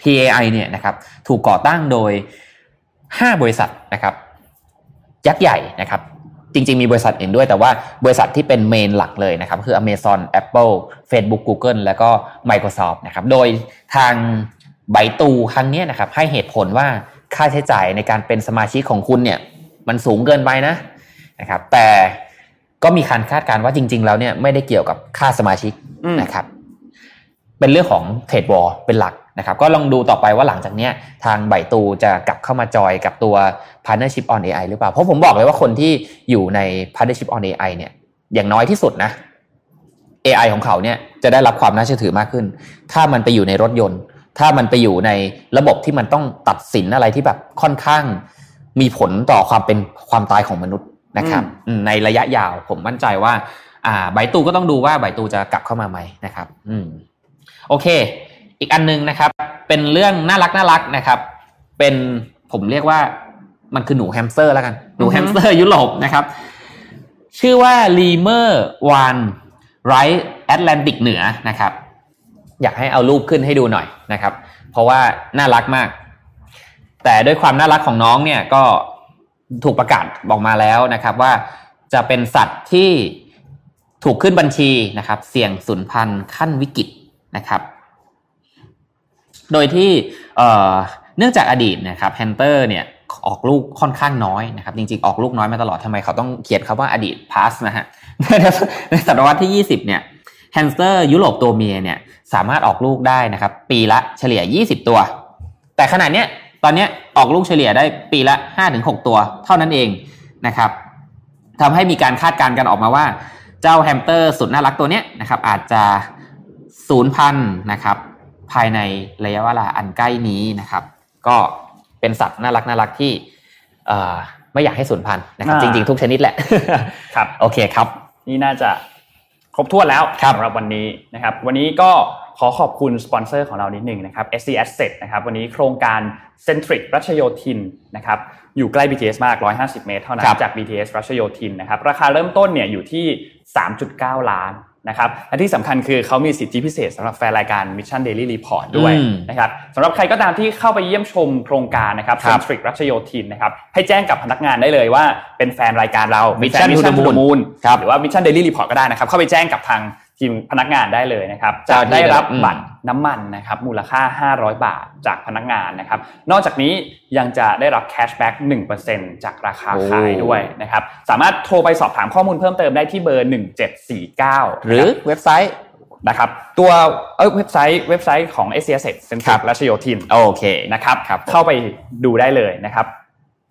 PAI เนี่ยนะครับถูกก่อตั้งโดย 5 บริษัทนะครับยักษ์ใหญ่นะครับจริง ๆ มีบริษัทอื่นด้วยแต่ว่าบริษัทที่เป็นเมนหลักเลยนะครับ คือ Amazon Apple Facebook Google แล้วก็ Microsoft นะครับโดยทาง ไบตูครั้งนี้นะครับ ให้เหตุผลว่าค่าใช้จ่ายในการเป็นสมาชิกของคุณเนี่ย มันสูงเกินไปนะนะครับ แต่ก็มีการคาดการณ์ว่าจริง ๆ แล้วเนี่ยไม่ได้เกี่ยวกับค่าสมาชิกนะครับ เป็นเรื่องของเทรดวอลเป็นหลักนะครับ ก็ลองดูต่อไปว่าหลังจากนี้ทางไบตูจะกลับเข้ามาจอยกับตัว Partnership on AI หรือเปล่า เพราะผมบอกเลยว่าคนที่อยู่ใน Partnership on AI เนี่ย อย่างน้อยที่สุดนะ AI ของเขาเนี่ยจะได้รับความน่าเชื่อถือมากขึ้น ถ้ามันไปอยู่ในรถยนต์ ถ้ามันไปอยู่ในระบบที่มันต้องตัดสินอะไรที่แบบค่อนข้าง มีผลต่อความเป็นความตายของมนุษย์นะครับ ในระยะยาวผมมั่นใจว่า อ่าไบตูก็ต้องดูว่าไบตูจะกลับเข้ามาไหมนะครับ อืมโอเค อีกอันนึงนะครับ เป็นเรื่องน่ารักน่ารักนะครับ เป็นผมเรียกว่ามันคือหนูแฮมสเตอร์แล้วกัน หนูแฮมสเตอร์ยุโรปนะครับ ชื่อว่าลีเมอร์วานไรท์แอตแลนติกเหนือนะครับ อยากให้เอารูปขึ้นให้ดูหน่อยนะครับ เพราะว่าน่ารักมาก แต่ด้วยความน่ารักของน้องเนี่ยก็ถูกประกาศบอกมาแล้วนะครับ ว่าจะเป็นสัตว์ที่ถูกขึ้นบัญชีนะครับ เสี่ยงสูญพันธุ์ขั้นวิกฤตนะครับ โดยที่เนื่องจากอดีตนะครับแฮมสเตอร์เนี่ยออกลูกค่อนข้างน้อยนะครับ จริงๆ ออกลูกน้อยมาตลอดทำไมเขาต้องเขียนคำว่าอดีต past นะฮะในศตวรรษที่ 20 เนี่ย แฮมสเตอร์ยุโรปตัวเมียเนี่ยสามารถออกลูกได้นะครับ ปีละเฉลี่ย 20 ตัว แต่ขณะเนี้ยตอนนี้ออกลูกเฉลี่ยได้ปีละ 5-6 ตัว เท่านั้นเองนะครับทำให้มีการคาดการณ์กันออกมาว่า เจ้าแฮมสเตอร์สุดน่ารักตัวเนี้ยนะครับอาจจะศูนย์พันนะครับภายในระยะเวลาอันใกล้นี้นะครับ ก็เป็นสัตว์น่ารักน่ารักที่ไม่อยากให้สูญพันธุ์นะครับ จริงๆ ทุกชนิดแหละ ครับ โอเคครับ นี่น่าจะ ครบถ้วนแล้วสำหรับวันนี้นะครับ วันนี้ก็ขอขอบคุณสปอนเซอร์ของเรานิดหนึ่งนะครับ SC Asset นะครับวันนี้โครงการ Centric รัชโยธินนะครับอยู่ใกล้ BTS มาก 150 เมตรเท่านั้นจาก BTS รัชโยธินนะครับราคาเริ่มต้นเนี่ยอยู่ที่ 3.9 ล้าน นะครับและที่สำคัญคือเขามีสิทธิพิเศษสำหรับแฟนรายการ Mission Daily Report ด้วยนะครับสำหรับใครก็ตามที่เข้าไปเยี่ยมชมโครงการนะครับเซนทริกรัชโยธินนะครับให้แจ้งกับพนักงานได้เลยว่าเป็นแฟนรายการเรา Mission to the Moon หรือว่า Mission Daily Report ก็ได้นะครับเข้าไปแจ้งกับทาง ทีมพนักงานได้เลยนะครับจะได้รับบัตรน้ำมันนะครับมูลค่า 500 บาทจากพนักงานนะครับ นอกจากนี้ยังจะได้รับ cashback 1%จากราคาขายด้วยนะครับ สามารถโทรไปสอบถามข้อมูลเพิ่มเติมได้ที่เบอร์ 1749 หรือเว็บไซต์นะครับตัวเว็บไซต์เว็บไซต์ของ s อ s เซ็นทรัลรัชโยธินโอเคนะครับเข้าไปดูได้เลยนะครับ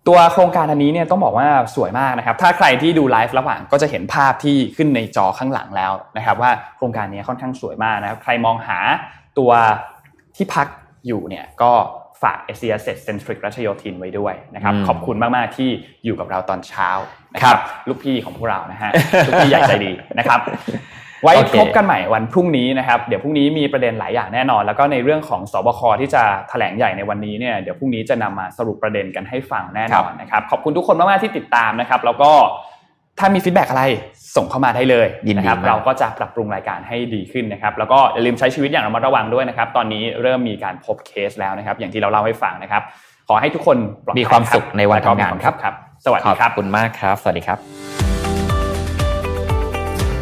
ตัวโครงการอันนี้เนี่ยต้องบอกว่าสวยมากนะครับ ถ้าใครที่ดูไลฟ์ระหว่างก็จะเห็นภาพที่ขึ้นในจอข้างหลังแล้วนะครับ ว่าโครงการนี้ค่อนข้างสวยมากนะครับ ใครมองหาตัวที่พักอยู่เนี่ยก็ฝาก s อ s Centric รัชโยธินไว้ด้วยนะครับ ขอบคุณมาก ๆ ที่อยู่กับเราตอนเช้านะครับ ลูกพี่ของพวกเรานะฮะ ลูกพี่ใหญ่ใจดีนะครับ ไว้พบกันใหม่วันพรุ่งนี้นะครับเดี๋ยวพรุ่งนี้มีประเด็นหลายอย่างแน่นอน แล้วก็ในเรื่องของสบคที่จะแถลงใหญ่ในวันนี้เนี่ยเดี๋ยวพรุ่งนี้จะนำมาสรุปประเด็นกันให้ฟังแน่นอนนะครับขอบคุณทุกคนมากๆที่ติดตามนะครับ แล้วก็ถ้ามีฟีดแบ็อะไรส่งเข้ามาได้เลยนะครับเราก็จะปรับปรุงรายการให้ดีขึ้นนะครับ แล้วก็อย่าลืมใช้ชีวิตอย่างระมัดระวังด้วยนะครับ ตอนนี้เริ่มมีการพบเคสแล้วนะครับ อย่างที่เราเล่าให้ฟังนะครับ ขอให้ทุกคนมีความสุขในวันทำงานครับครับสวัสดีครับขอบคุณมากครับ สวัสดีครับ